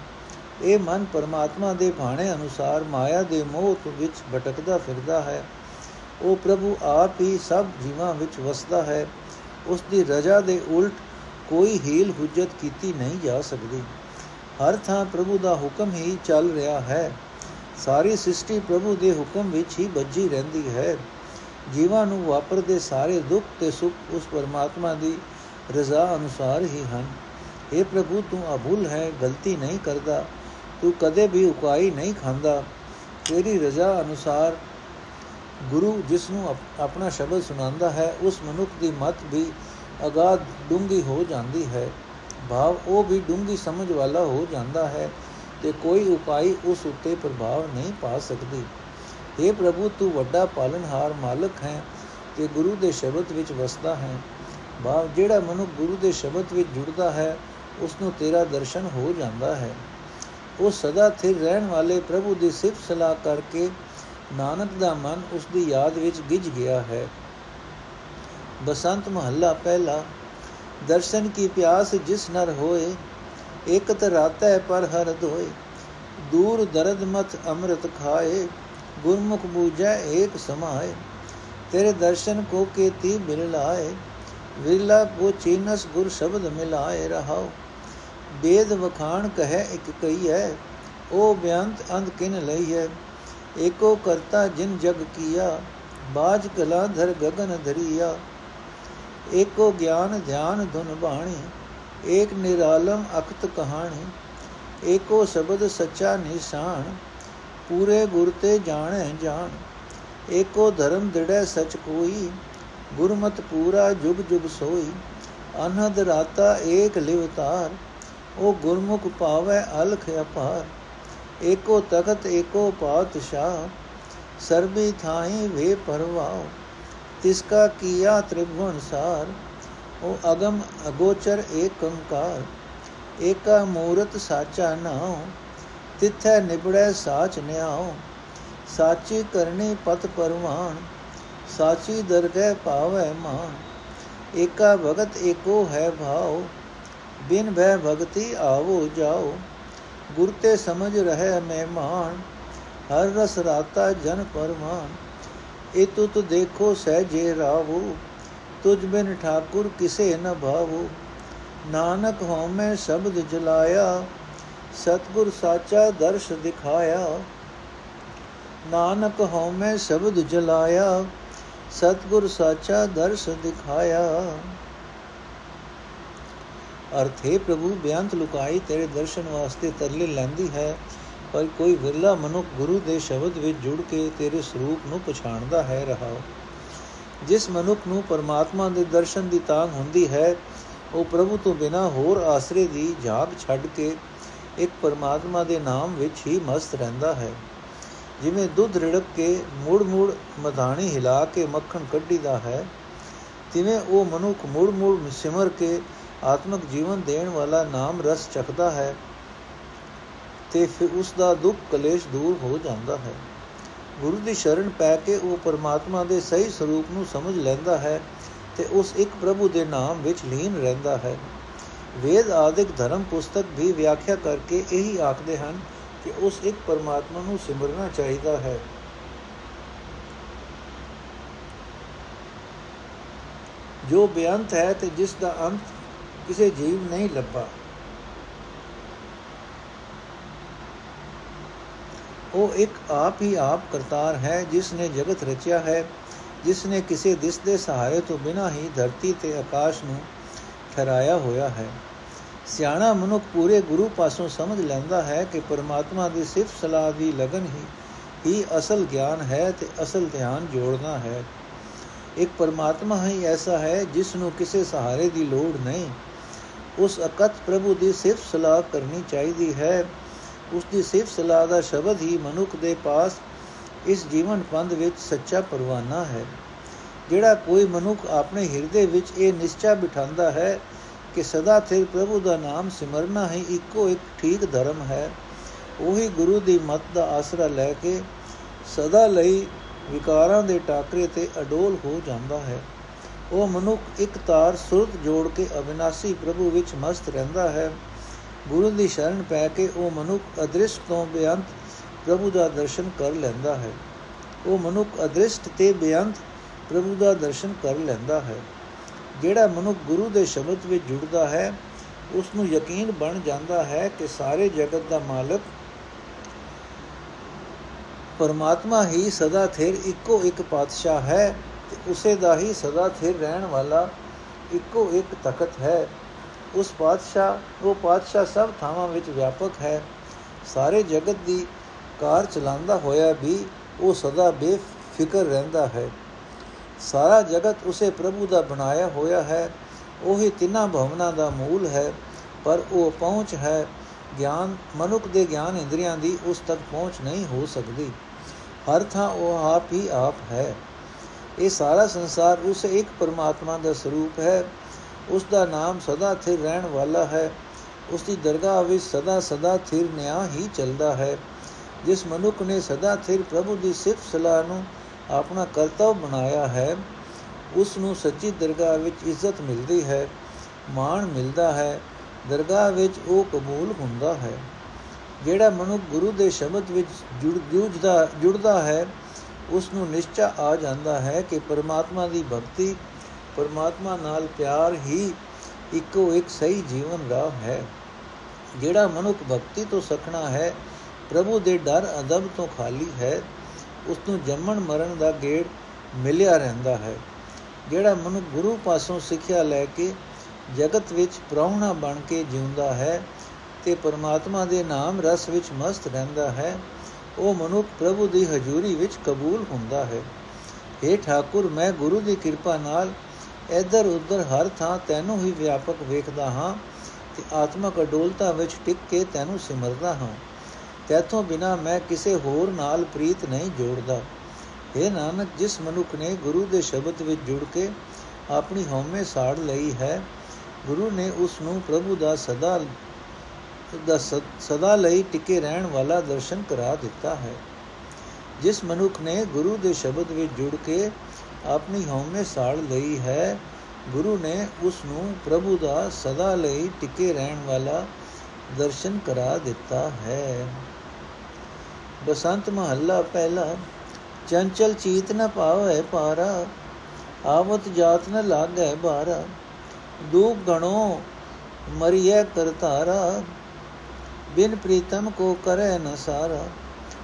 ਇਹ ਮਨ ਪਰਮਾਤਮਾ ਦੇ ਭਾਣੇ ਅਨੁਸਾਰ ਮਾਇਆ ਦੇ ਮੋਹ ਵਿੱਚ ਭਟਕਦਾ ਫਿਰਦਾ ਹੈ। ਉਹ ਪ੍ਰਭੂ ਆਪ ਹੀ ਸਭ ਜੀਵਾਂ ਵਿੱਚ ਵਸਦਾ ਹੈ। ਉਸ ਦੀ ਰਜਾ ਦੇ ਉਲਟ ਕੋਈ ਹੀਲ ਹੁਜਤ ਕੀਤੀ ਨਹੀਂ ਜਾ ਸਕਦੀ। ਹਰ ਥਾਂ ਪ੍ਰਭੂ ਦਾ ਹੁਕਮ ਹੀ ਚੱਲ ਰਿਹਾ ਹੈ। ਸਾਰੀ ਸ੍ਰਿਸ਼ਟੀ ਪ੍ਰਭੂ ਦੇ ਹੁਕਮ ਵਿੱਚ ਹੀ ਬੱਜੀ ਰਹਿੰਦੀ ਹੈ। ਜੀਵਾਂ ਨੂੰ ਵਾਪਰਦੇ ਸਾਰੇ ਦੁੱਖ ਤੇ ਸੁੱਖ ਉਸ ਪਰਮਾਤਮਾ ਦੀ ਰਜ਼ਾ ਅਨੁਸਾਰ ਹੀ ਹਨ। اے ਪ੍ਰਭੂ, ਤੂੰ ਅਭੁੱਲ ਹੈ, ਗਲਤੀ ਨਹੀਂ ਕਰਦਾ। ਤੂੰ ਕਦੇ ਵੀ ਉਕਾਈ ਨਹੀਂ ਖਾਂਦਾ। ਤੇਰੀ ਰਜ਼ਾ ਅਨੁਸਾਰ ਗੁਰੂ ਜਿਸ ਨੂੰ ਆਪਣਾ ਸ਼ਬਦ ਸੁਣਾਉਂਦਾ ਹੈ, ਉਸ ਮਨੁੱਖ ਦੀ ਮਤ ਵੀ ਅਗਾਧ ਡੂੰਗੀ ਹੋ ਜਾਂਦੀ ਹੈ। ਭਾਵ ਉਹ ਵੀ ਡੂੰਗੀ ਸਮਝ ਵਾਲਾ ਹੋ ਜਾਂਦਾ ਹੈ ਤੇ ਕੋਈ ਉਪਾਈ ਉਸ ਉੱਤੇ ਪ੍ਰਭਾਵ ਨਹੀਂ ਪਾ ਸਕਦੀ। اے ਪ੍ਰਭੂ, ਤੂੰ ਵੱਡਾ ਪਾਲਨਹਾਰ ਮਾਲਕ ਹੈ ਤੇ ਗੁਰੂ ਦੇ ਸ਼ਬਦ ਵਿੱਚ ਵਸਦਾ ਹੈ। ਭਾਵ ਜਿਹੜਾ ਮਨੁੱਖ ਗੁਰੂ ਦੇ ਸ਼ਬਦ ਵਿੱਚ ਜੁੜਦਾ ਹੈ ਉਸ ਨੂੰ ਤੇਰਾ ਦਰਸ਼ਨ ਹੋ ਜਾਂਦਾ ਹੈ। ਉਹ ਸਦਾ ਸਥਿਰ ਰਹਿਣ ਵਾਲੇ ਪ੍ਰਭੂ ਦੀ ਸਿਫਤ ਸਲਾਹ ਕਰਕੇ ਨਾਨਕ ਦਾ ਮਨ ਉਸ ਦੀ ਯਾਦ ਵਿੱਚ ਗਿਜ ਗਿਆ ਹੈ। ਬਸੰਤ ਮਹੱਲਾ ਪਹਿਲਾ, ਦਰਸ਼ਨ ਕੀ ਪਿਆਸ ਜਿਸ ਨਰ ਹੋਏ, ਇਕ ਰਾਤੈ ਪਰ ਹਰ ਧੋਏ, ਦੂਰ ਦਰਦ ਮਤ ਅੰਮ੍ਰਿਤ ਖਾਏ, ਗੁਰਮੁਖ ਬੂਝੈ ਏਕ ਸਮਾਏ, ਤੇਰੇ ਦਰਸ਼ਨ ਕੋ ਕੇਤੀ ਬਿਲ ਲਾਏ, ਵਿਰਲਾ ਕੋ ਚੀਨਸ ਗੁਰ ਸ਼ਬਦ ਮਿਲਾਏ ਰਹਾਓ ਬੇਦ ਵਖਾਣ ਕਹੈ ਇਕ ਕਈ ਹੈ ਉਹ ਬਿਆੰਤ ਅੰਧ ਕਿਨ ਲਈ ਹੈ ਏਕੋ ਕਰਤਾ ਜਿਨ ਜਗ ਕੀਆ, ਬਾਜ ਕਲਾ ਧਰ ਗगन ਧਰੀਆ। ਏਕੋ ਗਿਆਨ ਧਿਆਨ ਧੁਨ ਬਾਣੀ, ਏਕ ਨਿਰਾਲਮ ਅਖਤ ਕਹਾਣੀ, ਏਕੋ ਸ਼ਬਦ ਸੱਚਾ ਨਿਸ਼ਾਨ, ਪੂਰੇ ਗੁਰ ਤੇ ਜਾਣੈ ਜਾਣ। ਏਕੋ ਧਰਮ ਦਿੜੈ ਸਚ ਕੋਈ, ਗੁਰਮਤ ਪੂਰਾ ਜੁਗ ਜੁਗ ਸੋਈ। ਅਨਹਦ ਰਾਤਾ ਏਕ ਲਿਵਤਾਰ ਉਹ ਗੁਰਮੁਖ ਪਾਵੈ ਅਲਖ ਅਪਾਰ। ਏਕੋ ਤਖਤ ਏਕੋ ਪਾਤਸ਼ਾਹ ਸਰਬੀ ਥਾਈ ਵੇ ਪਰਵਾਉ ਤਿਸ ਕਾ ਕੀਆ ਤ੍ਰਿਭੁਵਨ ਸਾਰ ਉਹ ਅਗਮ ਅਗੋਚਰ ਏਕ ਅੰਕਾਰ ਏਕਾ ਮੂਰਤ ਸਾਚਾ ਨਾਉ ਤਿਥੈ ਨਿਬੜੈ ਸਾਚ ਨਿਆਉ ਸਾਚੀ ਕਰਨੀ ਪਤ ਪਰਵਾਨ ਸਾਚੀ ਦਰਗਹਿ ਪਾਵੈ ਮਾਨ ਏਕਾ ਭਗਤ ਏਕੋ ਹੈ ਭਾਉ ਬਿਨ ਭੈ ਭਗਤੀ ਆਵੋ ਜਾਓ ਗੁਰ ਤੇ ਸਮਝ ਰਹਿ ਮਹਿਮਾਨ, ਹਰ ਰਸ ਰਾਤਾ ਜਨ ਪਰਮਾਨ ਇਹ ਤੁਤ ਦੇਖੋ ਸਹਿਜੇ ਰਾਵੋ ਤੁਝ ਬਿਨ ਠਾਕੁਰ ਕਿਸੇ ਨ ਭਾਵੋ। ਨਾਨਕ ਹਉਮੈ ਸ਼ਬਦ ਜਲਾਇਆ, ਸਤਗੁਰ ਸਾਚਾ ਦਰਸ਼ ਦਿਖਾਇਆ। ਨਾਨਕ ਹਉਮੈ ਸ਼ਬਦ ਜਲਾਇਆ, ਸਤਗੁਰ ਸਾਚਾ ਦਰਸ਼ ਦਿਖਾਇਆ। ਅਰਥ, ਹੈ ਪ੍ਰਭੂ, ਬਿਆੰਤ ਲੁਕਾਈ ਤੇਰੇ ਦਰਸ਼ਨ ਵਾਸਤੇ ਤਰਲੇ ਲੈਂਦੀ ਹੈ, ਪਰ ਕੋਈ ਵਿਰਲਾ ਮਨੁੱਖ ਗੁਰੂ ਦੇ ਸ਼ਬਦ ਵਿੱਚ ਜੁੜ ਕੇ ਤੇਰੇ ਸਰੂਪ ਨੂੰ ਪਛਾਣਦਾ ਹੈ ਰਹਾਓ। ਜਿਸ ਮਨੁੱਖ ਨੂੰ ਪਰਮਾਤਮਾ ਦੇ ਦਰਸ਼ਨ ਦੀ ਤਾਂਗ ਹੁੰਦੀ ਹੈ, ਉਹ ਪ੍ਰਭੂ ਤੋਂ ਬਿਨਾ ਹੋਰ ਆਸਰੇ ਦੀ ਝਾਕ ਛੱਡ ਕੇ ਇੱਕ ਪਰਮਾਤਮਾ ਦੇ ਨਾਮ ਵਿੱਚ ਹੀ ਮਸਤ ਰਹਿੰਦਾ ਹੈ। ਜਿਵੇਂ ਦੁੱਧ ਰਿੜਕ ਕੇ ਮੂੜ-ਮੂੜ ਮਧਾਣੀ ਹਿਲਾ ਕੇ ਮੱਖਣ ਕੱਢੀਦਾ ਹੈ, ਤਿਵੇਂ ਉਹ ਮਨੁੱਖ ਮੂੜ-ਮੂੜ ਸਿਮਰ ਕੇ ਆਤਮਿਕ ਜੀਵਨ ਦੇਣ ਵਾਲਾ ਨਾਮ ਰਸ ਚਖਦਾ ਹੈ ਤੇ ਫਿਰ ਉਸ ਦਾ ਦੁੱਖ ਕਲੇਸ਼ ਦੂਰ ਹੋ ਜਾਂਦਾ ਹੈ। ਗੁਰੂ ਦੀ ਸ਼ਰਨ ਪੈ ਕੇ ਉਹ ਪਰਮਾਤਮਾ ਦੇ ਸਹੀ ਸਰੂਪ ਨੂੰ ਸਮਝ ਲੈਂਦਾ ਹੈ ਤੇ ਉਸ ਇੱਕ ਪ੍ਰਭੂ ਦੇ ਨਾਮ ਵਿੱਚ ਲੀਨ ਰਹਿੰਦਾ ਹੈ। ਵੇਦ ਆਦਿਕ ਧਰਮ ਪੁਸਤਕ ਵੀ ਵਿਆਖਿਆ ਕਰਕੇ ਇਹੀ ਆਖਦੇ ਹਨ ਕਿ ਉਸ ਇੱਕ ਪਰਮਾਤਮਾ ਨੂੰ ਸਿਮਰਨਾ ਚਾਹੀਦਾ ਹੈ। ਜੋ ਬੇਅੰਤ ਹੈ ਤੇ ਜਿਸ ਦਾ ਅੰਤ ਕਿਸੇ ਜੀਵ ਨਹੀਂ ਲੱਭਾ ਉਹ ਇੱਕ ਆਪ ਹੀ ਆਪ ਕਰਤਾਰ ਹੈ ਜਿਸ ਨੇ ਜਗਤ ਰਚਿਆ ਹੈ ਜਿਸ ਨੇ ਕਿਸੇ ਦਿਸ ਦੇ ਸਹਾਰੇ ਤੋਂ ਬਿਨਾਂ ਹੀ ਧਰਤੀ ਤੇ ਆਕਾਸ਼ ਨੂੰ ਠਹਿਰਾਇਆ ਹੋਇਆ ਹੈ ਸਿਆਣਾ ਮਨੁੱਖ ਪੂਰੇ ਗੁਰੂ ਪਾਸੋਂ ਸਮਝ ਲੈਂਦਾ ਹੈ ਕਿ ਪਰਮਾਤਮਾ ਦੀ ਸਿਫਤ ਸਲਾਹ ਦੀ ਲਗਨ ਹੀ ਹੀ ਅਸਲ ਗਿਆਨ ਹੈ ਤੇ ਅਸਲ ਧਿਆਨ ਜੋੜਨਾ ਹੈ ਇੱਕ ਪਰਮਾਤਮਾ ਹੀ ਐਸਾ ਹੈ ਜਿਸ ਨੂੰ ਕਿਸੇ ਸਹਾਰੇ ਦੀ ਲੋੜ ਨਹੀਂ ਉਸ ਅਕਤ ਪ੍ਰਭੂ ਦੀ ਸਿਫਤ ਸਲਾਹ ਕਰਨੀ ਚਾਹੀਦੀ ਹੈ। ਉਸ ਦੀ ਸਿਫਤ ਸਲਾਹ ਦਾ ਸ਼ਬਦ ਹੀ ਮਨੁੱਖ ਦੇ ਪਾਸ ਇਸ ਜੀਵਨ ਪੰਧ ਵਿੱਚ ਸੱਚਾ ਪਰਵਾਨਾ ਹੈ। ਜਿਹੜਾ ਕੋਈ ਮਨੁੱਖ ਆਪਣੇ ਹਿਰਦੇ ਵਿੱਚ ਇਹ ਨਿਸ਼ਚਾ ਬਿਠਾਉਂਦਾ ਹੈ ਕਿ ਸਦਾ ਸਿਰ ਪ੍ਰਭੂ ਦਾ ਨਾਮ ਸਿਮਰਨਾ ਹੀ ਇੱਕੋ ਇੱਕ ਠੀਕ ਧਰਮ ਹੈ। ਉਹੀ ਗੁਰੂ ਦੀ ਮੱਤ ਦਾ ਆਸਰਾ ਲੈ ਕੇ ਸਦਾ ਲਈ ਵਿਕਾਰਾਂ ਦੇ ਟਾਕਰੇ ਤੇ ਅਡੋਲ ਹੋ ਜਾਂਦਾ ਹੈ। ਉਹ ਮਨੁੱਖ ਇੱਕ ਤਾਰ ਸੁਰਤ ਜੋੜ ਕੇ ਅਬਿਨਾਸੀ ਪ੍ਰਭੂ ਵਿੱਚ ਮਸਤ ਰਹਿੰਦਾ ਹੈ। ਗੁਰੂ ਦੀ ਸ਼ਰਨ ਪੈ ਕੇ ਉਹ ਮਨੁੱਖ ਅਦ੍ਰਿਸ਼ਟ ਤੋਂ ਬੇਅੰਤ ਪ੍ਰਭੂ ਦਾ ਦਰਸ਼ਨ ਕਰ ਲੈਂਦਾ ਹੈ। ਉਹ ਮਨੁੱਖ ਅਦ੍ਰਿਸ਼ਟ ਤੇ ਬੇਅੰਤ ਪ੍ਰਭੂ ਦਾ ਦਰਸ਼ਨ ਕਰ ਲੈਂਦਾ ਹੈ। ਜਿਹੜਾ ਮਨੁੱਖ ਗੁਰੂ ਦੇ ਸ਼ਬਦ ਵਿੱਚ ਜੁੜਦਾ ਹੈ ਉਸ ਨੂੰ ਯਕੀਨ ਬਣ ਜਾਂਦਾ ਹੈ ਕਿ ਸਾਰੇ ਜਗਤ ਦਾ ਮਾਲਕ ਪਰਮਾਤਮਾ ਹੀ ਸਦਾ ਥਿਰ ਇੱਕੋ ਇੱਕ ਪਾਤਸ਼ਾਹ ਹੈ। ਤੇ ਉਸੇ ਦਾ ਹੀ ਸਦਾ ਥਿਰ ਰਹਿਣ ਵਾਲਾ ਇੱਕੋ ਇੱਕ ਤਖਤ ਹੈ। ਉਸ ਪਾਤਸ਼ਾਹ, ਉਹ ਪਾਤਸ਼ਾਹ ਸਭ ਥਾਵਾਂ ਵਿੱਚ ਵਿਆਪਕ ਹੈ। ਸਾਰੇ ਜਗਤ ਦੀ ਕਾਰ ਚਲਾਉਂਦਾ ਹੋਇਆ ਵੀ ਉਹ ਸਦਾ ਬੇਫਿਕਰ ਰਹਿੰਦਾ ਹੈ। ਸਾਰਾ ਜਗਤ ਉਸੇ ਪ੍ਰਭੂ ਦਾ ਬਣਾਇਆ ਹੋਇਆ ਹੈ। ਉਹੀ ਤਿੰਨਾਂ ਭਵਨਾਂ ਦਾ ਮੂਲ ਹੈ, ਪਰ ਉਹ ਪਹੁੰਚ ਹੈ। ਗਿਆਨ, ਮਨੁੱਖ ਦੇ ਗਿਆਨ ਇੰਦਰੀਆਂ ਦੀ ਉਸ ਤੱਕ ਪਹੁੰਚ ਨਹੀਂ ਹੋ ਸਕਦੀ। ਹਰ ਥਾਂ ਉਹ ਆਪ ਹੀ ਆਪ ਹੈ। ਇਹ ਸਾਰਾ ਸੰਸਾਰ ਉਸ ਇੱਕ ਪਰਮਾਤਮਾ ਦਾ ਸਰੂਪ ਹੈ। ਉਸ ਦਾ ਨਾਮ ਸਦਾ ਸਥਿਰ ਰਹਿਣ ਵਾਲਾ ਹੈ। ਉਸ ਦੀ ਦਰਗਾਹ ਵਿੱਚ ਸਦਾ ਸਦਾ ਥਿਰ ਨਿਆਂ ਹੀ ਚੱਲਦਾ ਹੈ। ਜਿਸ ਮਨੁੱਖ ਨੇ ਸਦਾ ਸਥਿਰ ਪ੍ਰਭੂ ਦੀ ਸਿਫਤ ਸਲਾਹ ਨੂੰ ਆਪਣਾ ਕਰਤੱਵ ਬਣਾਇਆ ਹੈ, ਉਸ ਨੂੰ ਸੱਚੀ ਦਰਗਾਹ ਵਿੱਚ ਇੱਜ਼ਤ ਮਿਲਦੀ ਹੈ, ਮਾਣ ਮਿਲਦਾ ਹੈ, ਦਰਗਾਹ ਵਿੱਚ ਉਹ ਕਬੂਲ ਹੁੰਦਾ ਹੈ। ਜਿਹੜਾ ਮਨੁੱਖ ਗੁਰੂ ਦੇ ਸ਼ਬਦ ਵਿੱਚ ਜੁੜ ਜੁੜਦਾ ਜੁੜਦਾ ਹੈ ਉਸ ਨੂੰ ਨਿਸ਼ਚਾ ਆ ਜਾਂਦਾ ਹੈ ਕਿ ਪਰਮਾਤਮਾ ਦੀ ਭਗਤੀ ਪਰਮਾਤਮਾ ਨਾਲ ਪਿਆਰ ਹੀ ਇੱਕੋ ਇੱਕ ਸਹੀ ਜੀਵਨ ਰਾਹ ਹੈ। ਜਿਹੜਾ ਮਨੁੱਖ ਭਗਤੀ ਤੋਂ ਸਖਣਾ ਹੈ, ਪ੍ਰਭੂ ਦੇ ਡਰ, ਅਦਬ ਤੋਂ ਖਾਲੀ ਹੈ ਉਸ ਨੂੰ ਜੰਮਣ ਮਰਨ ਦਾ ਗੇੜ ਮਿਲਿਆ ਰਹਿੰਦਾ ਹੈ। ਜਿਹੜਾ ਮਨੁੱਖ ਗੁਰੂ ਪਾਸੋਂ ਸਿੱਖਿਆ ਲੈ ਕੇ ਜਗਤ ਵਿੱਚ ਪ੍ਰਾਹੁਣਾ ਬਣ ਕੇ ਜਿਉਂਦਾ ਹੈ ਤੇ ਪਰਮਾਤਮਾ ਦੇ ਨਾਮ ਰਸ ਵਿੱਚ ਮਸਤ ਰਹਿੰਦਾ ਹੈ ਉਹ ਮਨੁੱਖ ਪ੍ਰਭੂ ਦੀ ਹਜ਼ੂਰੀ ਵਿੱਚ ਕਬੂਲ ਹੁੰਦਾ ਹੈ। اے ਠਾਕੁਰ, ਮੈਂ ਗੁਰੂ ਦੀ ਕਿਰਪਾ ਨਾਲ ਇੱਧਰ ਉੱਧਰ ਹਰ ਥਾਂ ਤੈਨੂੰ ਹੀ ਵਿਆਪਕ ਵੇਖਦਾ ਹਾਂ ਤੇ ਆਤਮਕ ਅਡੋਲਤਾ ਵਿੱਚ ਟਿਕ ਕੇ ਤੈਨੂੰ ਸਿਮਰਦਾ ਹਾਂ। ਤੇਥੋਂ ਬਿਨਾ ਮੈਂ ਕਿਸੇ ਹੋਰ ਨਾਲ ਪ੍ਰੀਤ ਨਹੀਂ ਜੋੜਦਾ। ਇਹ ਨਾਨਕ, ਜਿਸ ਮਨੁੱਖ ਨੇ ਗੁਰੂ ਦੇ ਸ਼ਬਦ ਵਿੱਚ ਜੁੜ ਕੇ ਆਪਣੀ ਹਉਮੈ ਸਾੜ ਲਈ ਹੈ, ਗੁਰੂ ਨੇ ਉਸ ਨੂੰ ਪ੍ਰਭੂ ਦਾ ਸਦਾ ਦਾ ਸਦਾ ਲਈ ਟਿਕੇ ਰਹਿਣ ਵਾਲਾ ਦਰਸ਼ਨ ਕਰਾ ਦਿੱਤਾ ਹੈ ਜਿਸ ਮਨੁੱਖ ਨੇ ਗੁਰੂ ਦੇ ਸ਼ਬਦ ਵਿੱਚ ਜੁੜ ਕੇ ਆਪਣੀ ਹਉਮੈ ਸਾੜ ਲਈ ਹੈ ਗੁਰੂ ਨੇ ਉਸ ਨੂੰ ਪ੍ਰਭੂ ਦਾ ਸਦਾ ਲਈ ਟਿਕੇ ਰਹਿਣ ਵਾਲਾ ਦਰਸ਼ਨ ਕਰਾ ਦਿੱਤਾ ਹੈ ਬਸੰਤ ਮਹੱਲਾ ਪਹਿਲਾ ਚੰਚਲ ਚੀਤ ਨ ਪਾਵੇ ਪਾਰਾ ਆਵਤ ਜਾਤ ਨ ਲਾਗੈ ਬਾਰਾ ਦੂਪ ਗਣੋ ਮਰੀਏ ਕਰਤਾਰਾ ਬਿਨ ਪ੍ਰੀਤਮ ਕੋ ਕਰੈ ਨ ਸਾਰਾ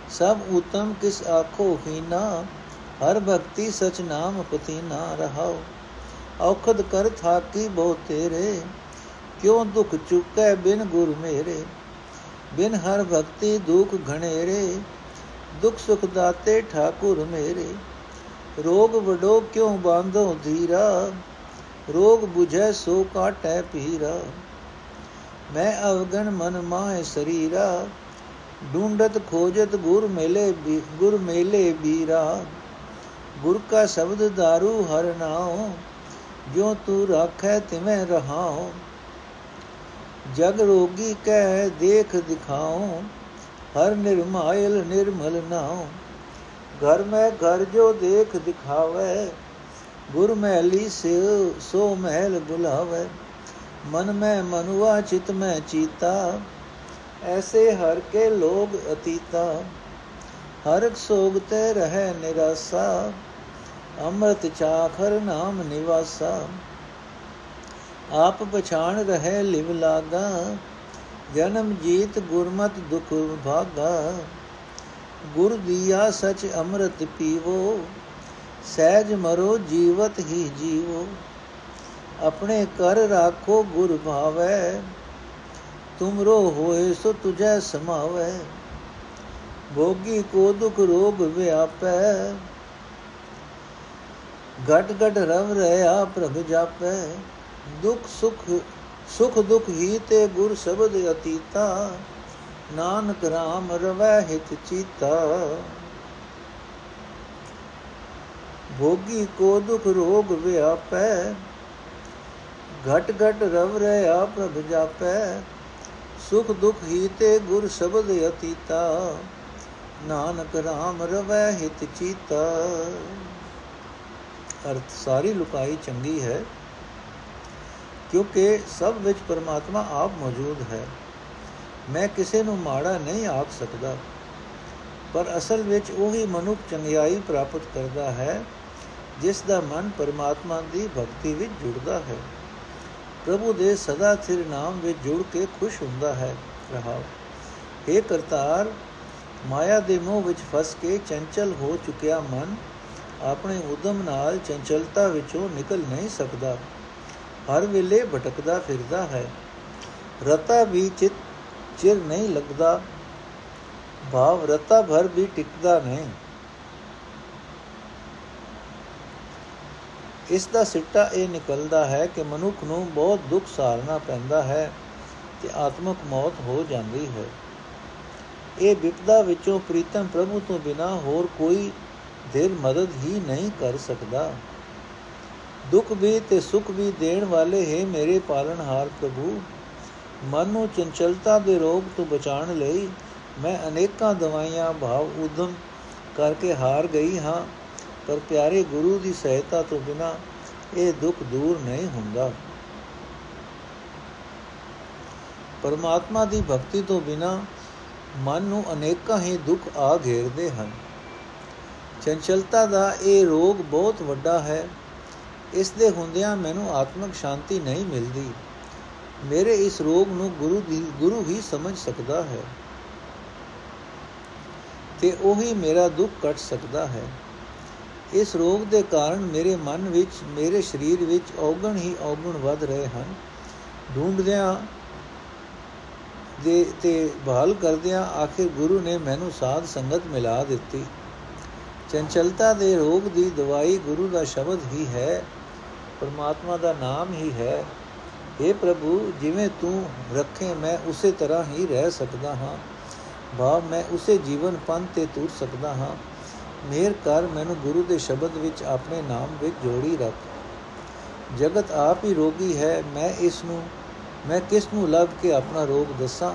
ਸਭ ਉਤਮ ਕਿਸ ਆਖੋ ਹੀਨਾ ਹਰ ਭਗਤੀ ਸਚ ਨਾਮ ਪਤੀ ਨਾ ਰਹਾਓ ਔਖਦ ਕਰ ਥਾਕੀ ਬਹੁ ਤੇਰੇ ਕਿਉ ਦੁਖ ਚੁਕੈ ਬਿਨ ਗੁਰ ਮੇਰੇ ਬਿਨ ਹਰ ਭਗਤੀ ਦੁਖ ਘਣੇਰੇ ਦੁਖ ਸੁਖ ਦਾਤੇ ਠਾਕੁਰ ਮੇਰੇ ਰੋਗ ਵਡੋ ਕਿਉ ਬਾਂਧੋ ਧੀਰਾ ਰੋਗ 부ਝੈ ਸੋ ਕਾਟੈ ਪੀਰਾ ਮੈਂ ਅਵਗਣ ਮਨ ਮਾਹਿ ਸਰੀਰਾ ਢੂੰਡਤ ਖੋਜਤ ਗੁਰ ਮੇਲੇ ਗੁਰ ਮੇਲੇ ਬੀਰਾ ਗੁਰ ਕਾ ਸ਼ਬਦ दारू ਹਰ ਨਾਉ ਜੋ ਤੂ ਰਾਖੈ ਤਿਵੇਂ ਰਹਾਉ। ਜਗ ਰੋਗੀ ਕਹਿ ਦੇਖ ਦਿਖਾਉ, ਹਰ ਨਿਰਮਾਇਲ ਨਿਰਮਲ ਨਾਉ। ਘਰ ਮੈਂ ਘਰ ਜੋ ਦੇਖ ਦਿਖਾਵੇ, ਗੁਰ ਮਹਿਲੀ ਸੇ ਸੋ ਮਹਿਲ ਬੁਲਾਵੇ। ਮਨ ਮੈਂ ਮਨੁਆ, ਚਿਤ ਮੈਂ ਚੀਤਾ। ਐਸੇ ਹਰ ਕੇ ਲੋਗ ਅਤੀਤਾ। ਹਰ ਸੋਗ ਤੇ ਰਹਿ ਨਿਰਾਸਾ। ਅੰਮ੍ਰਿਤ ਚਾਖਰ ਨਾਮ ਨਿਵਾਸਾ। ਆਪ ਪਛਾਣ ਰਹੇ ਲਿਵ ਲਾਗਾ। ਜਨਮ ਜੀਤ ਗੁਰਮਤ ਦੁਖ ਭਾਗਾ। ਗੁਰ ਦੀਆ ਸਚ ਅੰਮ੍ਰਿਤ ਪੀਵੋ। ਸਹਿਜ ਮਰੋ ਜੀਵਤ ਹੀ ਜੀਵੋ। ਆਪਣੇ ਕਰ ਰਾਖੋ ਗੁਰ ਭਾਵੈ। ਤੁਮਰੋ ਹੋਏ ਸੋ ਤੁਝੈ ਸਮਾਵੈ। ਭੋਗੀ ਕੋ ਦੁਖ ਰੋਗ ਵਿਆਪੈ। ਘਟ ਘਟ ਰਵ ਰਹਾ ਪ੍ਰਭ ਜਾਪੈ। ਦੁਖ ਸੁਖ ਸੁਖ ਦੁਖ ਹੀ ਤੇ ਗੁਰ ਸ਼ਬਦ ਅਤੀਤਾ। ਨਾਨਕ ਰਾਮ ਰਵੈ ਹਿਤ ਚੀਤਾ। ਭੋਗੀ ਕੋ ਦੁਖ ਰੋਗ ਵਿਆਪੈ। ਘਟ ਘਟ ਰਵ ਰਹਾ ਪ੍ਰਭ ਜਾਪੈ, ਸੁਖ ਦੁਖ ਹੀ ਤੇ ਗੁਰ ਸ਼ਬਦ ਅਤੀਤਾ, ਨਾਨਕ ਰਾਮ ਰਵੈ ਹਿਤ ਚੀਤਾ। ਅਰਥ ਸਾਰੀ ਲੁਕਾਈ ਚੰਗੀ ਹੈ, ਕਿਉਂਕਿ ਸਭ ਵਿੱਚ ਪਰਮਾਤਮਾ ਆਪ ਮੌਜੂਦ ਹੈ। ਮੈਂ ਕਿਸੇ ਨੂੰ ਮਾੜਾ ਨਹੀਂ ਆਖ ਸਕਦਾ, ਪਰ ਅਸਲ ਵਿੱਚ ਉਹੀ ਮਨੁੱਖ ਚੰਗਿਆਈ ਪ੍ਰਾਪਤ ਕਰਦਾ ਹੈ, ਜਿਸ ਦਾ ਮਨ ਪਰਮਾਤਮਾ ਦੀ ਭਗਤੀ ਵਿੱਚ ਜੁੜਦਾ ਹੈ। ਪ੍ਰਭੂ ਦੇ ਸਦਾ ਸਿਰ ਨਾਮ ਵਿੱਚ ਜੁੜ ਕੇ ਖੁਸ਼ ਹੁੰਦਾ ਹੈ ਰਹਾਉ ਇਹ ਕਰਤਾਰ, ਮਾਇਆ ਦੇ ਮੋਹ ਵਿੱਚ ਫਸ ਕੇ ਚੰਚਲ ਹੋ ਚੁੱਕਿਆ ਮਨ, ਆਪਣੇ ਉਦਮ ਨਾਲ ਚੰਚਲਤਾ ਵਿੱਚੋਂ ਨਿਕਲ ਨਹੀਂ ਸਕਦਾ। ਹਰ ਵੇਲੇ ਭਟਕਦਾ ਫਿਰਦਾ ਹੈ। ਰਤਾ ਵੀ ਚਿਤ ਚਿਰ ਨਹੀਂ ਲੱਗਦਾ। ਭਾਵ ਰਤਾ ਭਰ ਵੀ ਟਿਕਦਾ ਨਹੀਂ। ਇਸ ਦਾ ਸਿੱਟਾ ਇਹ ਨਿਕਲਦਾ ਹੈ ਕਿ ਮਨੁੱਖ ਨੂੰ ਬਹੁਤ ਦੁੱਖ ਸਾਰਨਾ ਪੈਂਦਾ ਹੈ ਤੇ ਆਤਮਿਕ ਮੌਤ ਹੋ ਜਾਂਦੀ ਹੈ। ਇਹ ਵਿਪਦਾ ਵਿੱਚੋਂ ਪ੍ਰੀਤਮ ਪ੍ਰਭੂ ਤੋਂ ਬਿਨਾ ਹੋਰ ਕੋਈ ਦੇਰ ਮਦਦ ਹੀ ਨਹੀਂ ਕਰ ਸਕਦਾ। ਦੁੱਖ ਵੀ ਤੇ ਸੁਖ ਵੀ ਦੇਣ ਵਾਲੇ ਹੈ ਮੇਰੇ ਪਾਲਣਹਾਰ ਪ੍ਰਭੂ। ਮਨ ਨੂੰ ਚੰਚਲਤਾ ਦੇ ਰੋਗ ਤੋਂ ਬਚਾਉਣ ਲਈ ਮੈਂ ਅਨੇਕਾਂ ਦਵਾਈਆਂ ਭਾਵ ਉਦਮ ਕਰਕੇ ਹਾਰ ਗਈ ਹਾਂ। ਪਰ ਪਿਆਰੇ ਗੁਰੂ ਦੀ ਸਹਾਇਤਾ ਤੋਂ ਬਿਨਾ ਇਹ ਦੁੱਖ ਦੂਰ ਨਹੀਂ ਹੁੰਦਾ। ਪਰਮਾਤਮਾ ਦੀ ਭਗਤੀ ਤੋਂ ਬਿਨਾ ਮਨ ਨੂੰ ਅਨੇਕਾਂ ਹੀ ਦੁੱਖ ਆ ਘੇਰਦੇ ਹਨ। ਚੰਚਲਤਾ ਦਾ ਇਹ ਰੋਗ ਬਹੁਤ ਵੱਡਾ ਹੈ। ਇਸ ਦੇ ਹੁੰਦਿਆਂ ਮੈਨੂੰ ਆਤਮਿਕ ਸ਼ਾਂਤੀ ਨਹੀਂ ਮਿਲਦੀ। ਮੇਰੇ ਇਸ ਰੋਗ ਨੂੰ ਗੁਰੂ ਦੀ, ਗੁਰੂ ਹੀ ਸਮਝ ਸਕਦਾ ਹੈ ਤੇ ਉਹੀ ਮੇਰਾ ਦੁੱਖ ਕੱਟ ਸਕਦਾ ਹੈ। ਇਸ ਰੋਗ ਦੇ ਕਾਰਨ ਮੇਰੇ ਮਨ ਵਿੱਚ, ਮੇਰੇ ਸਰੀਰ ਵਿੱਚ ਔਗਣ ਹੀ ਔਗਣ ਵੱਧ ਰਹੇ ਹਨ। ਢੂੰਡਦਿਆਂ ਦੇ ਤੇ ਭਾਲ ਕਰਦਿਆਂ ਆਖਿਰ ਗੁਰੂ ਨੇ ਮੈਨੂੰ ਸਾਧ ਸੰਗਤ ਮਿਲਾ ਦਿੱਤੀ। ਚੰਚਲਤਾ ਦੇ ਰੋਗ ਦੀ ਦਵਾਈ ਗੁਰੂ ਦਾ ਸ਼ਬਦ ਹੀ ਹੈ, ਪਰਮਾਤਮਾ ਦਾ ਨਾਮ ਹੀ ਹੈ। हे ਪ੍ਰਭੂ, ਜਿਵੇਂ ਤੂੰ ਰੱਖੇ, ਮੈਂ ਉਸੇ ਤਰ੍ਹਾਂ ਹੀ ਰਹਿ ਸਕਦਾ ਹਾਂ। ਭਾਵ ਮੈਂ ਉਸੇ ਜੀਵਨ ਪੰਥ ਤੇ ਤੁਰ ਸਕਦਾ ਹਾਂ। ਮੇਰ ਕਰ ਮੈਨੂੰ ਗੁਰੂ ਦੇ ਸ਼ਬਦ ਵਿੱਚ ਆਪਣੇ ਨਾਮ ਵਿੱਚ ਜੋੜੀ ਰੱਖ। ਜਗਤ ਆਪ ਹੀ ਰੋਗੀ ਹੈ, ਮੈਂ ਇਸ ਨੂੰ ਮੈਂ ਕਿਸ ਨੂੰ ਲੱਭ ਕੇ ਆਪਣਾ ਰੋਗ ਦੱਸਾਂ?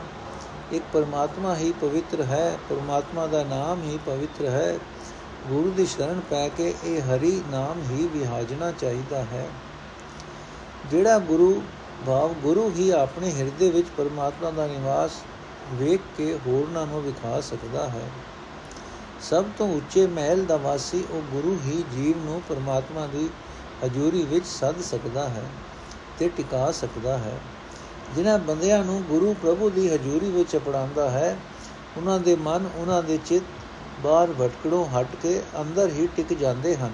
ਇੱਕ ਪਰਮਾਤਮਾ ਹੀ ਪਵਿੱਤਰ ਹੈ, ਪਰਮਾਤਮਾ ਦਾ ਨਾਮ ਹੀ ਪਵਿੱਤਰ ਹੈ। ਗੁਰੂ ਦੀ ਸ਼ਰਨ ਪੈ ਕੇ ਇਹ ਹਰੀ ਨਾਮ ਹੀ ਵਿਹਾਜਣਾ ਚਾਹੀਦਾ ਹੈ। ਜਿਹੜਾ ਗੁਰੂ ਭਾਵ ਗੁਰੂ ਹੀ ਆਪਣੇ ਹਿਰਦੇ ਵਿੱਚ ਪਰਮਾਤਮਾ ਦਾ ਨਿਵਾਸ ਵੇਖ ਕੇ ਹੋਰਨਾਂ ਨੂੰ ਵਿਖਾ ਸਕਦਾ ਹੈ। ਸਭ ਤੋਂ ਉੱਚੇ ਮਹਿਲ ਦਾ ਵਾਸੀ ਉਹ ਗੁਰੂ ਹੀ ਜੀਵ ਨੂੰ ਪਰਮਾਤਮਾ ਦੀ ਹਜ਼ੂਰੀ ਵਿੱਚ ਸੱਦ ਸਕਦਾ ਹੈ ਤੇ ਟਿਕਾ ਸਕਦਾ ਹੈ। ਜਿਨ੍ਹਾਂ ਬੰਦਿਆਂ ਨੂੰ ਗੁਰੂ ਪ੍ਰਭੂ ਦੀ ਹਜ਼ੂਰੀ ਵਿੱਚ ਅਪਣਾਉਂਦਾ ਹੈ, ਉਹਨਾਂ ਦੇ ਮਨ ਉਹਨਾਂ ਦੇ ਚਿੱਤ ਬਾਹਰ ਭਟਕੜੋਂ ਹਟ ਕੇ ਅੰਦਰ ਹੀ ਟਿਕ ਜਾਂਦੇ ਹਨ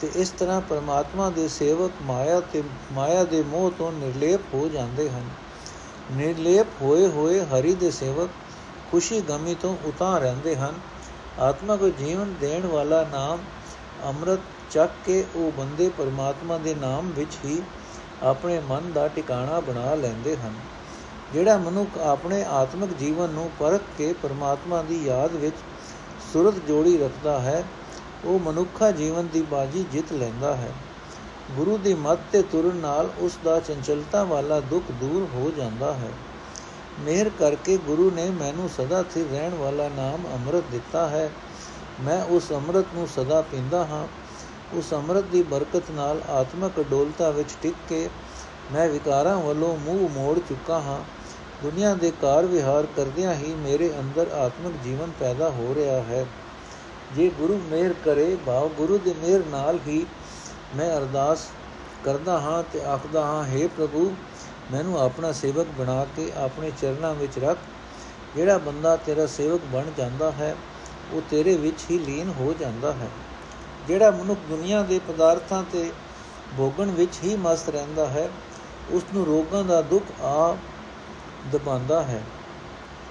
ਤੇ ਇਸ ਤਰ੍ਹਾਂ ਪਰਮਾਤਮਾ ਦੇ ਸੇਵਕ ਮਾਇਆ ਤੇ ਮਾਇਆ ਦੇ ਮੋਹ ਤੋਂ ਨਿਰਲੇਪ ਹੋ ਜਾਂਦੇ ਹਨ। ਨਿਰਲੇਪ ਹੋਏ ਹੋਏ ਹਰੀ ਦੇ ਸੇਵਕ ਖੁਸ਼ੀ ਗਮੀ ਤੋਂ ਉਤਾਂ ਰਹਿੰਦੇ ਹਨ ਆਤਮਾ ਕੋ ਜੀਵਨ ਦੇਣ ਵਾਲਾ ਨਾਮ ਅੰਮ੍ਰਿਤ ਚੱਕ ਕੇ ਉਹ ਬੰਦੇ ਪਰਮਾਤਮਾ ਦੇ ਨਾਮ ਵਿੱਚ ਹੀ ਆਪਣੇ ਮਨ ਦਾ ਟਿਕਾਣਾ ਬਣਾ ਲੈਂਦੇ ਹਨ। ਜਿਹੜਾ ਮਨੁੱਖ ਆਪਣੇ ਆਤਮਿਕ ਜੀਵਨ ਨੂੰ ਪਰਖ ਕੇ ਪਰਮਾਤਮਾ ਦੀ ਯਾਦ ਵਿੱਚ ਸੁਰਤ ਜੋੜੀ ਰੱਖਦਾ ਹੈ, ਉਹ ਮਨੁੱਖਾ ਜੀਵਨ ਦੀ ਬਾਜੀ ਜਿੱਤ ਲੈਂਦਾ ਹੈ। ਗੁਰੂ ਦੀ ਮੱਤ ਤੇ ਤੁਰਨ ਨਾਲ ਉਸ ਦਾ ਚੰਚਲਤਾ ਵਾਲਾ ਦੁੱਖ ਦੂਰ ਹੋ ਜਾਂਦਾ ਹੈ। ਮਿਹਰ ਕਰਕੇ ਗੁਰੂ ਨੇ ਮੈਨੂੰ ਸਦਾ ਸਥਿਰ ਰਹਿਣ ਵਾਲਾ ਨਾਮ ਅੰਮ੍ਰਿਤ ਦਿੱਤਾ ਹੈ। ਮੈਂ ਉਸ ਅੰਮ੍ਰਿਤ ਨੂੰ ਸਦਾ ਪੀਂਦਾ ਹਾਂ। ਉਸ ਅੰਮ੍ਰਿਤ ਦੀ ਬਰਕਤ ਨਾਲ ਆਤਮਕ ਅਡੋਲਤਾ ਵਿੱਚ ਟਿਕ ਕੇ ਮੈਂ ਵਿਕਾਰਾਂ ਵੱਲੋਂ ਮੂੰਹ ਮੋੜ ਚੁੱਕਾ ਹਾਂ। ਦੁਨੀਆ ਦੇ ਕਾਰ ਵਿਹਾਰ ਕਰਦਿਆਂ ਹੀ ਮੇਰੇ ਅੰਦਰ ਆਤਮਿਕ ਜੀਵਨ ਪੈਦਾ ਹੋ ਰਿਹਾ ਹੈ। ਜੇ ਗੁਰੂ ਮਿਹਰ ਕਰੇ, ਭਾਵ ਗੁਰੂ ਦੀ ਮਿਹਰ ਨਾਲ ਹੀ ਮੈਂ ਅਰਦਾਸ ਕਰਦਾ ਹਾਂ ਤੇ ਆਖਦਾ ਹਾਂ हे ਪ੍ਰਭੂ ਮੈਨੂੰ ਆਪਣਾ ਸੇਵਕ ਬਣਾ ਕੇ ਆਪਣੇ ਚਰਨਾਂ ਵਿੱਚ ਰੱਖ। ਜਿਹੜਾ ਬੰਦਾ ਤੇਰਾ ਸੇਵਕ ਬਣ ਜਾਂਦਾ ਹੈ, ਉਹ ਤੇਰੇ ਵਿੱਚ ਹੀ ਲੀਨ ਹੋ ਜਾਂਦਾ ਹੈ। ਜਿਹੜਾ ਮਨੁੱਖ ਦੁਨੀਆ ਦੇ ਪਦਾਰਥਾਂ ਤੇ ਭੋਗਣ ਵਿੱਚ ਹੀ ਮਸਤ ਰਹਿੰਦਾ ਹੈ ਉਸ ਨੂੰ ਰੋਗਾਂ ਦਾ ਦੁੱਖ ਆ ਦਬਾਉਂਦਾ ਹੈ।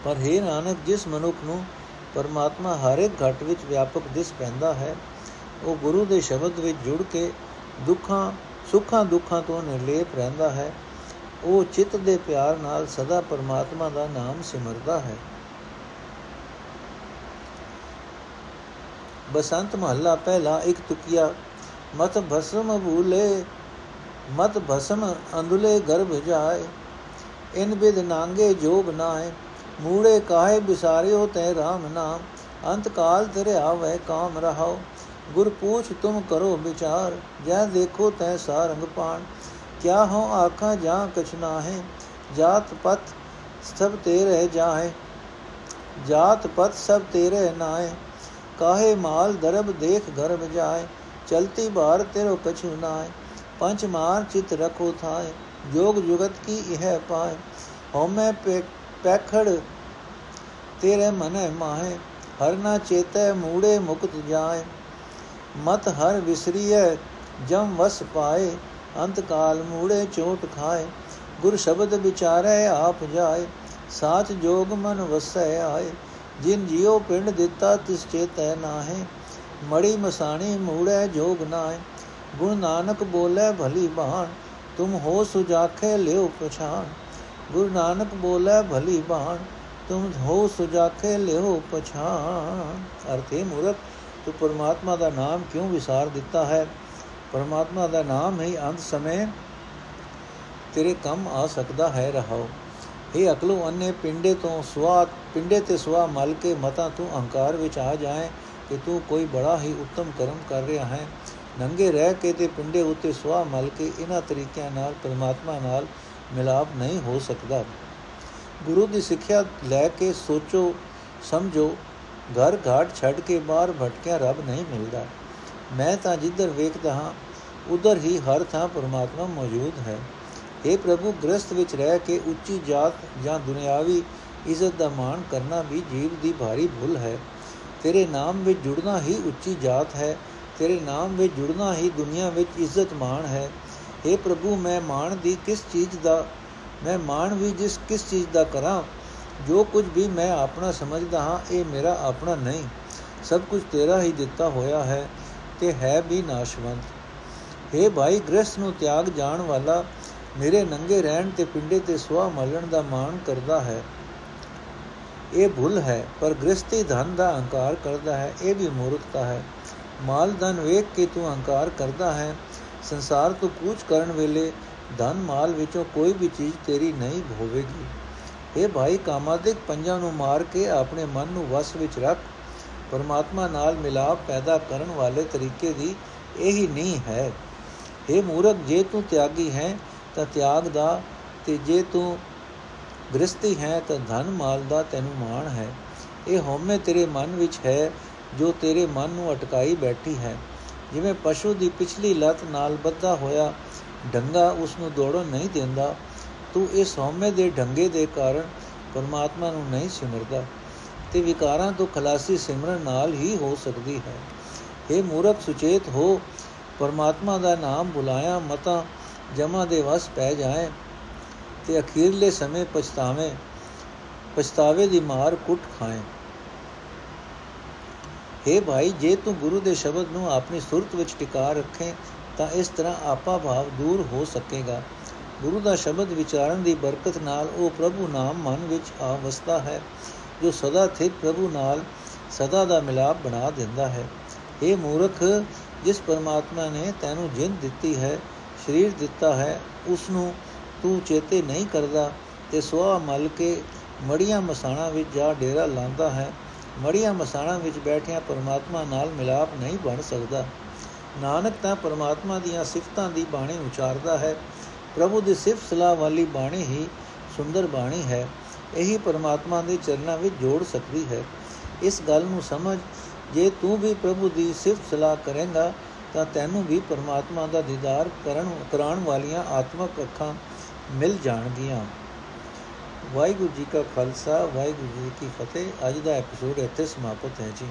ਪਰ ਹੈ ਨਾਨਕ, ਜਿਸ ਮਨੁੱਖ ਨੂੰ ਪਰਮਾਤਮਾ ਹਰ ਇੱਕ ਘਟ ਵਿੱਚ ਵਿਆਪਕ ਦਿਸ ਪੈਂਦਾ ਹੈ, ਉਹ ਗੁਰੂ ਦੇ ਸ਼ਬਦ ਵਿੱਚ ਜੁੜ ਕੇ ਦੁੱਖਾਂ, ਸੁੱਖਾਂ ਦੁੱਖਾਂ ਤੋਂ ਨਿਰਲੇਪ ਰਹਿੰਦਾ ਹੈ। ਉਹ ਚਿੱਤ ਦੇ ਪਿਆਰ ਨਾਲ ਸਦਾ ਪਰਮਾਤਮਾ ਦਾ ਨਾਮ ਸਿਮਰਦਾ ਹੈ। ਬਸੰਤ ਮਹੱਲਾ ਪਹਿਲਾ ਇੱਕ ਤੁਕਿਆ, ਮਤ ਭਸਮ ਭੂਲੇ, ਮਤ ਭਸਮ ਅੰਦੁਲੇ ਗਰਭ ਜਾਏ, ਇਨ ਬਿਦ ਨਾਂਗੇ ਜੋਗ ਨਾਏ, ਮੂੜੇ ਕਾਹੇ ਬਿਸਾਰਿਓ ਤੈ RAM ਨਾਮ, ਅੰਤ ਕਾਲ ਤੇਰੇ ਆਵੇ ਕਾਮ ਰਹਾਓ ਗੁਰ ਪੂਛ ਤੁਮ ਕਰੋ ਵਿਚਾਰ, ਜੈ ਦੇਖੋ ਤੈ ਸਾਰੰਗ ਪਾਣ ਕਿਆ ਹੋ ਆਖਾਂ ਜਾਂ ਕਛ ਨਾਹੇ ਜਾਤ ਪਤ ਸਭ ਤੇਰੇ ਜਾਹੇ ਜਾਤ ਪਤ ਸਭ ਤੇਰੇ ਨਾਏ ਕਾਹੇ ਮਾਲ ਦਰਬ ਦੇਖ ਗਰਬ ਜਾਏ ਚਲਤੀ ਬਾਰ ਤੇਰੋ ਕਛੂ ਨਾਏ ਪੰਚ ਮਾਰ ਚਿਤ ਰਖੋ ਥਾਏ ਜੋਗ ਜੁਗਤ ਕੀ ਇਹ ਪਾਏ ਹਉਮੈ ਪੈਖੜ ਤੇਰੇ ਮਨੈ ਮਾਹੇ ਹਰ ਨਾ ਚੇਤੈ ਮੂੜੇ ਮੁਕਤ ਜਾਏ ਮਤ ਹਰ ਵਿਸਰੀਐ ਜਮ ਵਸ ਪਾਏ ਅੰਤ ਕਾਲ ਮੂੜੇ ਚੋਟ ਖਾਏ, ਗੁਰ ਸ਼ਬਦ ਵਿਚਾਰੈ ਆਪ ਜਾਏ, ਸਾਚ ਜੋਗ ਮਨ ਵਸੈ ਆਏ, ਜਿਨ ਜਿਉ ਪਿੰਡ ਦਿੱਤਾ ਤਿਸ ਚੇਤੈ ਨਾਹੇ, ਮੜੀ ਮਸਾਣੀ ਮੂੜੈ ਜੋਗ ਨਾਏ ਗੁਣ ਨਾਨਕ ਬੋਲੇ ਭਲੀ ਬਾਣ, ਤੁਮ ਹੋ ਸੁਜਾਖੇ ਲਿਓ ਪਛਾਨ ਗੁਰੂ ਨਾਨਕ ਬੋਲੇ ਭਲੀ ਬਾਣ, ਤੁਮ ਹੋ ਸੁਜਾਖੇ ਲਿਓ ਪਛਾਨ ਅਰਥੇ ਮੂਰਖ, ਤੂੰ ਪਰਮਾਤਮਾ ਦਾ ਨਾਮ ਕਿਉਂ ਵਿਸਾਰ ਦਿੱਤਾ ਹੈ? ਪਰਮਾਤਮਾ ਦਾ ਨਾਮ ਹੀ ਅੰਤ ਸਮੇਂ ਤੇਰੇ ਕੰਮ ਆ ਸਕਦਾ ਹੈ ਰਹਾਓ। ਇਹ ਅਕਲੋ ਅੰਨੇ ਪਿੰਡੇ ਤੋਂ ਸਵਾ ਪਿੰਡੇ ਤੇ ਸਵਾ ਮਲ ਕੇ ਮਤਾ ਤੂੰ ਅਹੰਕਾਰ ਵਿੱਚ ਆ ਜਾਏ ਕਿ ਤੂੰ ਕੋਈ ਬੜਾ ਹੀ ਉੱਤਮ ਕਰਮ ਕਰ ਰਿਹਾ ਹੈ। ਨੰਗੇ ਰਹਿ ਕੇ ਤੇ ਪਿੰਡੇ ਉੱਤੇ ਸਵਾ ਮਲ ਕੇ ਇਹਨਾਂ ਤਰੀਕਿਆਂ ਨਾਲ ਪਰਮਾਤਮਾ ਨਾਲ ਮਿਲਾਪ ਨਹੀਂ ਹੋ ਸਕਦਾ। ਗੁਰੂ ਦੀ ਸਿੱਖਿਆ ਲੈ ਕੇ ਸੋਚੋ, ਸਮਝੋ ਘਰ ਘਾਟ ਛੱਡ ਕੇ ਬਾਹਰ ਭਟਕਿਆ ਰੱਬ ਨਹੀਂ ਮਿਲਦਾ। ਮੈਂ ਤਾਂ ਜਿੱਧਰ ਵੇਖਦਾ ਹਾਂ, ਉਧਰ ਹੀ ਹਰ ਥਾਂ ਪਰਮਾਤਮਾ ਮੌਜੂਦ ਹੈ। हे ਪ੍ਰਭੂ, ਗ੍ਰਸਥ ਵਿੱਚ ਰਹਿ ਕੇ ਉੱਚੀ ਜਾਤ ਜਾਂ ਦੁਨਿਆਵੀ ਇੱਜ਼ਤ ਦਾ ਮਾਣ ਕਰਨਾ ਵੀ ਜੀਵ ਦੀ ਭਾਰੀ ਭੁੱਲ ਹੈ। ਤੇਰੇ ਨਾਮ ਵਿੱਚ ਜੁੜਨਾ ਹੀ ਉੱਚੀ ਜਾਤ ਹੈ, ਤੇਰੇ ਨਾਮ ਵਿੱਚ ਜੁੜਨਾ ਹੀ ਦੁਨੀਆ ਵਿੱਚ ਇੱਜ਼ਤ ਮਾਣ ਹੈ। हे ਪ੍ਰਭੂ, ਮੈਂ ਮਾਣ ਦੀ ਕਿਸ ਚੀਜ਼ ਦਾ, ਮੈਂ ਮਾਣ ਵੀ ਜਿਸ ਕਿਸ ਚੀਜ਼ ਦਾ ਕਰਾਂ? ਜੋ ਕੁਝ ਵੀ ਮੈਂ ਆਪਣਾ ਸਮਝਦਾ ਹਾਂ, ਇਹ ਮੇਰਾ ਆਪਣਾ ਨਹੀਂ। ਸਭ ਕੁਝ ਤੇਰਾ ਹੀ ਦਿੱਤਾ ਹੋਇਆ ਹੈ। ਤੇ ਹੈ ਵੀ ਨਾਸ਼ਵੰਤ। हे ਭਾਈ, ਗ੍ਰਸਥ ਨੂੰ ਤਿਆਗ ਜਾਣ ਵਾਲਾ ਮੇਰੇ ਨੰਗੇ ਰਹਿਣ ਤੇ ਪਿੰਡੇ ਤੇ ਸੁਆ ਮਲਣ ਦਾ ਮਾਣ ਕਰਦਾ ਹੈ। ਇਹ ਭੁੱਲ ਹੈ, ਪਰ ਗ੍ਰਸਤੀ ਧਨ ਦਾ ਅਹੰਕਾਰ ਕਰਦਾ ਹੈ, ਇਹ ਵੀ ਮੂਰਖਤਾ ਹੈ। ਮਾਲ ਧਨ ਵੇਖ ਕੇ ਤੂੰ ਅਹੰਕਾਰ ਕਰਦਾ ਹੈ, ਸੰਸਾਰ ਤੋਂ ਕੂਚ ਕਰਨ ਵੇਲੇ ਧਨ ਮਾਲ ਵਿੱਚੋਂ ਕੋਈ ਵੀ ਚੀਜ਼ ਤੇਰੀ ਨਹੀਂ ਹੋਵੇਗੀ। ਇਹ ਭਾਈ, ਕਾਮਾਦਿਕ ਪੰਜਾਂ ਨੂੰ ਮਾਰ ਕੇ ਆਪਣੇ ਮਨ ਨੂੰ ਵਸ ਵਿੱਚ ਰੱਖ ਪਰਮਾਤਮਾ ਨਾਲ ਮਿਲਾਪ ਪੈਦਾ ਕਰਨ ਵਾਲੇ ਤਰੀਕੇ ਦੀ ਇਹੀ ਨਹੀਂ ਹੈ। ਇਹ ਮੂਰਖ, ਜੇ ਤੂੰ ਤਿਆਗੀ ਹੈ, ਤਾਂ ਤਿਆਗ ਦਾ, ਤੇ ਜੇ ਤੂੰ ਗ੍ਰਸਤੀ ਹੈ, ਤਾਂ ਧਨ ਮਾਲ ਦਾ ਤੈਨੂੰ ਮਾਣ ਹੈ। ਇਹ ਹਉਮੈ ਤੇਰੇ ਮਨ ਵਿੱਚ ਹੈ, ਜੋ ਤੇਰੇ ਮਨ ਨੂੰ ਅਟਕਾਈ ਬੈਠੀ ਹੈ। ਜਿਵੇਂ ਪਸ਼ੂ ਦੀ ਪਿਛਲੀ ਲੱਤ ਨਾਲ ਬੱਧਾ ਹੋਇਆ ਡੰਗਾ ਉਸ ਨੂੰ ਦੌੜਨ ਨਹੀਂ ਦਿੰਦਾ, ਤੂੰ ਇਸ ਹਉਮੈ ਦੇ ਢੰਗੇ ਦੇ ਕਾਰਨ ਪਰਮਾਤਮਾ ਨੂੰ ਨਹੀਂ ਸਿਮਰਦਾ। ਤੇ ਵਿਕਾਰਾਂ ਤੋਂ ਖਲਾਸੀ ਸਿਮਰਨ ਨਾਲ ਹੀ ਹੋ ਸਕਦੀ ਹੈ। ਇਹ ਮੂਰਖ, ਸੁਚੇਤ ਹੋ। ਪਰਮਾਤਮਾ ਦਾ ਨਾਮ ਬੁਲਾਇਆ, ਮਤਾ ਜਮਾ ਦੇ ਵਸ ਪੈ ਜਾਏ ਤੇ ਅਖੀਰਲੇ ਸਮੇਂ ਪਛਤਾਵੇ ਪਛਤਾਵੇ ਦੀ ਮਾਰ ਕੁੱਟ ਖਾਏ। हे ਭਾਈ, ਜੇ ਤੂੰ ਗੁਰੂ ਦੇ ਸ਼ਬਦ ਨੂੰ ਆਪਣੀ ਸੁਰਤ ਵਿੱਚ ਟਿਕਾ ਰੱਖੇ, ਤਾਂ ਇਸ ਤਰ੍ਹਾਂ ਆਪਾ ਭਾਵ ਦੂਰ ਹੋ ਸਕੇਗਾ। ਗੁਰੂ ਦਾ ਸ਼ਬਦ ਵਿਚਾਰਨ ਦੀ ਬਰਕਤ ਨਾਲ ਉਹ ਪ੍ਰਭੂ ਨਾਮ ਮਨ ਵਿੱਚ ਆ ਵਸਦਾ ਹੈ। ਜੋ ਸਦਾ ਸਥਿਰ ਪ੍ਰਭੂ ਨਾਲ ਸਦਾ ਦਾ ਮਿਲਾਪ ਬਣਾ ਦਿੰਦਾ ਹੈ। ਇਹ ਮੂਰਖ, ਜਿਸ ਪਰਮਾਤਮਾ ਨੇ ਤੈਨੂੰ ਜਿੰਦ ਦਿੱਤੀ ਹੈ, ਸਰੀਰ ਦਿੱਤਾ ਹੈ ਉਸ ਨੂੰ ਤੂੰ ਚੇਤੇ ਨਹੀਂ ਕਰਦਾ ਤੇ ਸੁਆ ਮਲ ਕੇ ਮੜੀਆਂ ਮਸਾਣਾ ਵਿੱਚ ਜਾ ਡੇਰਾ ਲਾਂਦਾ ਹੈ। ਮੜੀਆਂ ਮਸਾਣਾ ਵਿੱਚ ਬੈਠਿਆ ਪਰਮਾਤਮਾ ਨਾਲ ਮਿਲਾਪ ਨਹੀਂ ਬਣ ਸਕਦਾ। ਨਾਨਕ ਤਾਂ ਪਰਮਾਤਮਾ ਦੀਆਂ ਸਿਫਤਾਂ ਦੀ ਬਾਣੀ ਉਚਾਰਦਾ ਹੈ। ਪ੍ਰਭੂ ਦੀ ਸਿਫਤ ਸਲਾਹ ਵਾਲੀ ਬਾਣੀ ਹੀ ਸੁੰਦਰ ਬਾਣੀ ਹੈ। ਇਹੀ ਪਰਮਾਤਮਾ ਦੇ ਚਰਨਾਂ ਵਿੱਚ ਜੋੜ ਸਕਦੀ ਹੈ। ਇਸ ਗੱਲ ਨੂੰ ਸਮਝ, ਜੇ ਤੂੰ ਵੀ ਪ੍ਰਭੂ ਦੀ ਸਿਫਤ ਸਲਾਹ ਕਰੇਂਗਾ, ਤਾਂ ਤੈਨੂੰ ਵੀ ਪਰਮਾਤਮਾ ਦਾ ਦੀਦਾਰ ਕਰਨ, ਕਰਾਉਣ ਵਾਲੀਆਂ ਆਤਮਕ ਅੱਖਾਂ ਮਿਲ ਜਾਣਗੀਆਂ। ਵਾਹਿਗੁਰੂ ਜੀ ਕਾ ਖਾਲਸਾ, ਵਾਹਿਗੁਰੂ ਜੀ ਕੀ ਫਤਿਹ। ਅੱਜ ਦਾ ਐਪੀਸੋਡ ਇੱਥੇ ਸਮਾਪਤ ਹੈ ਜੀ।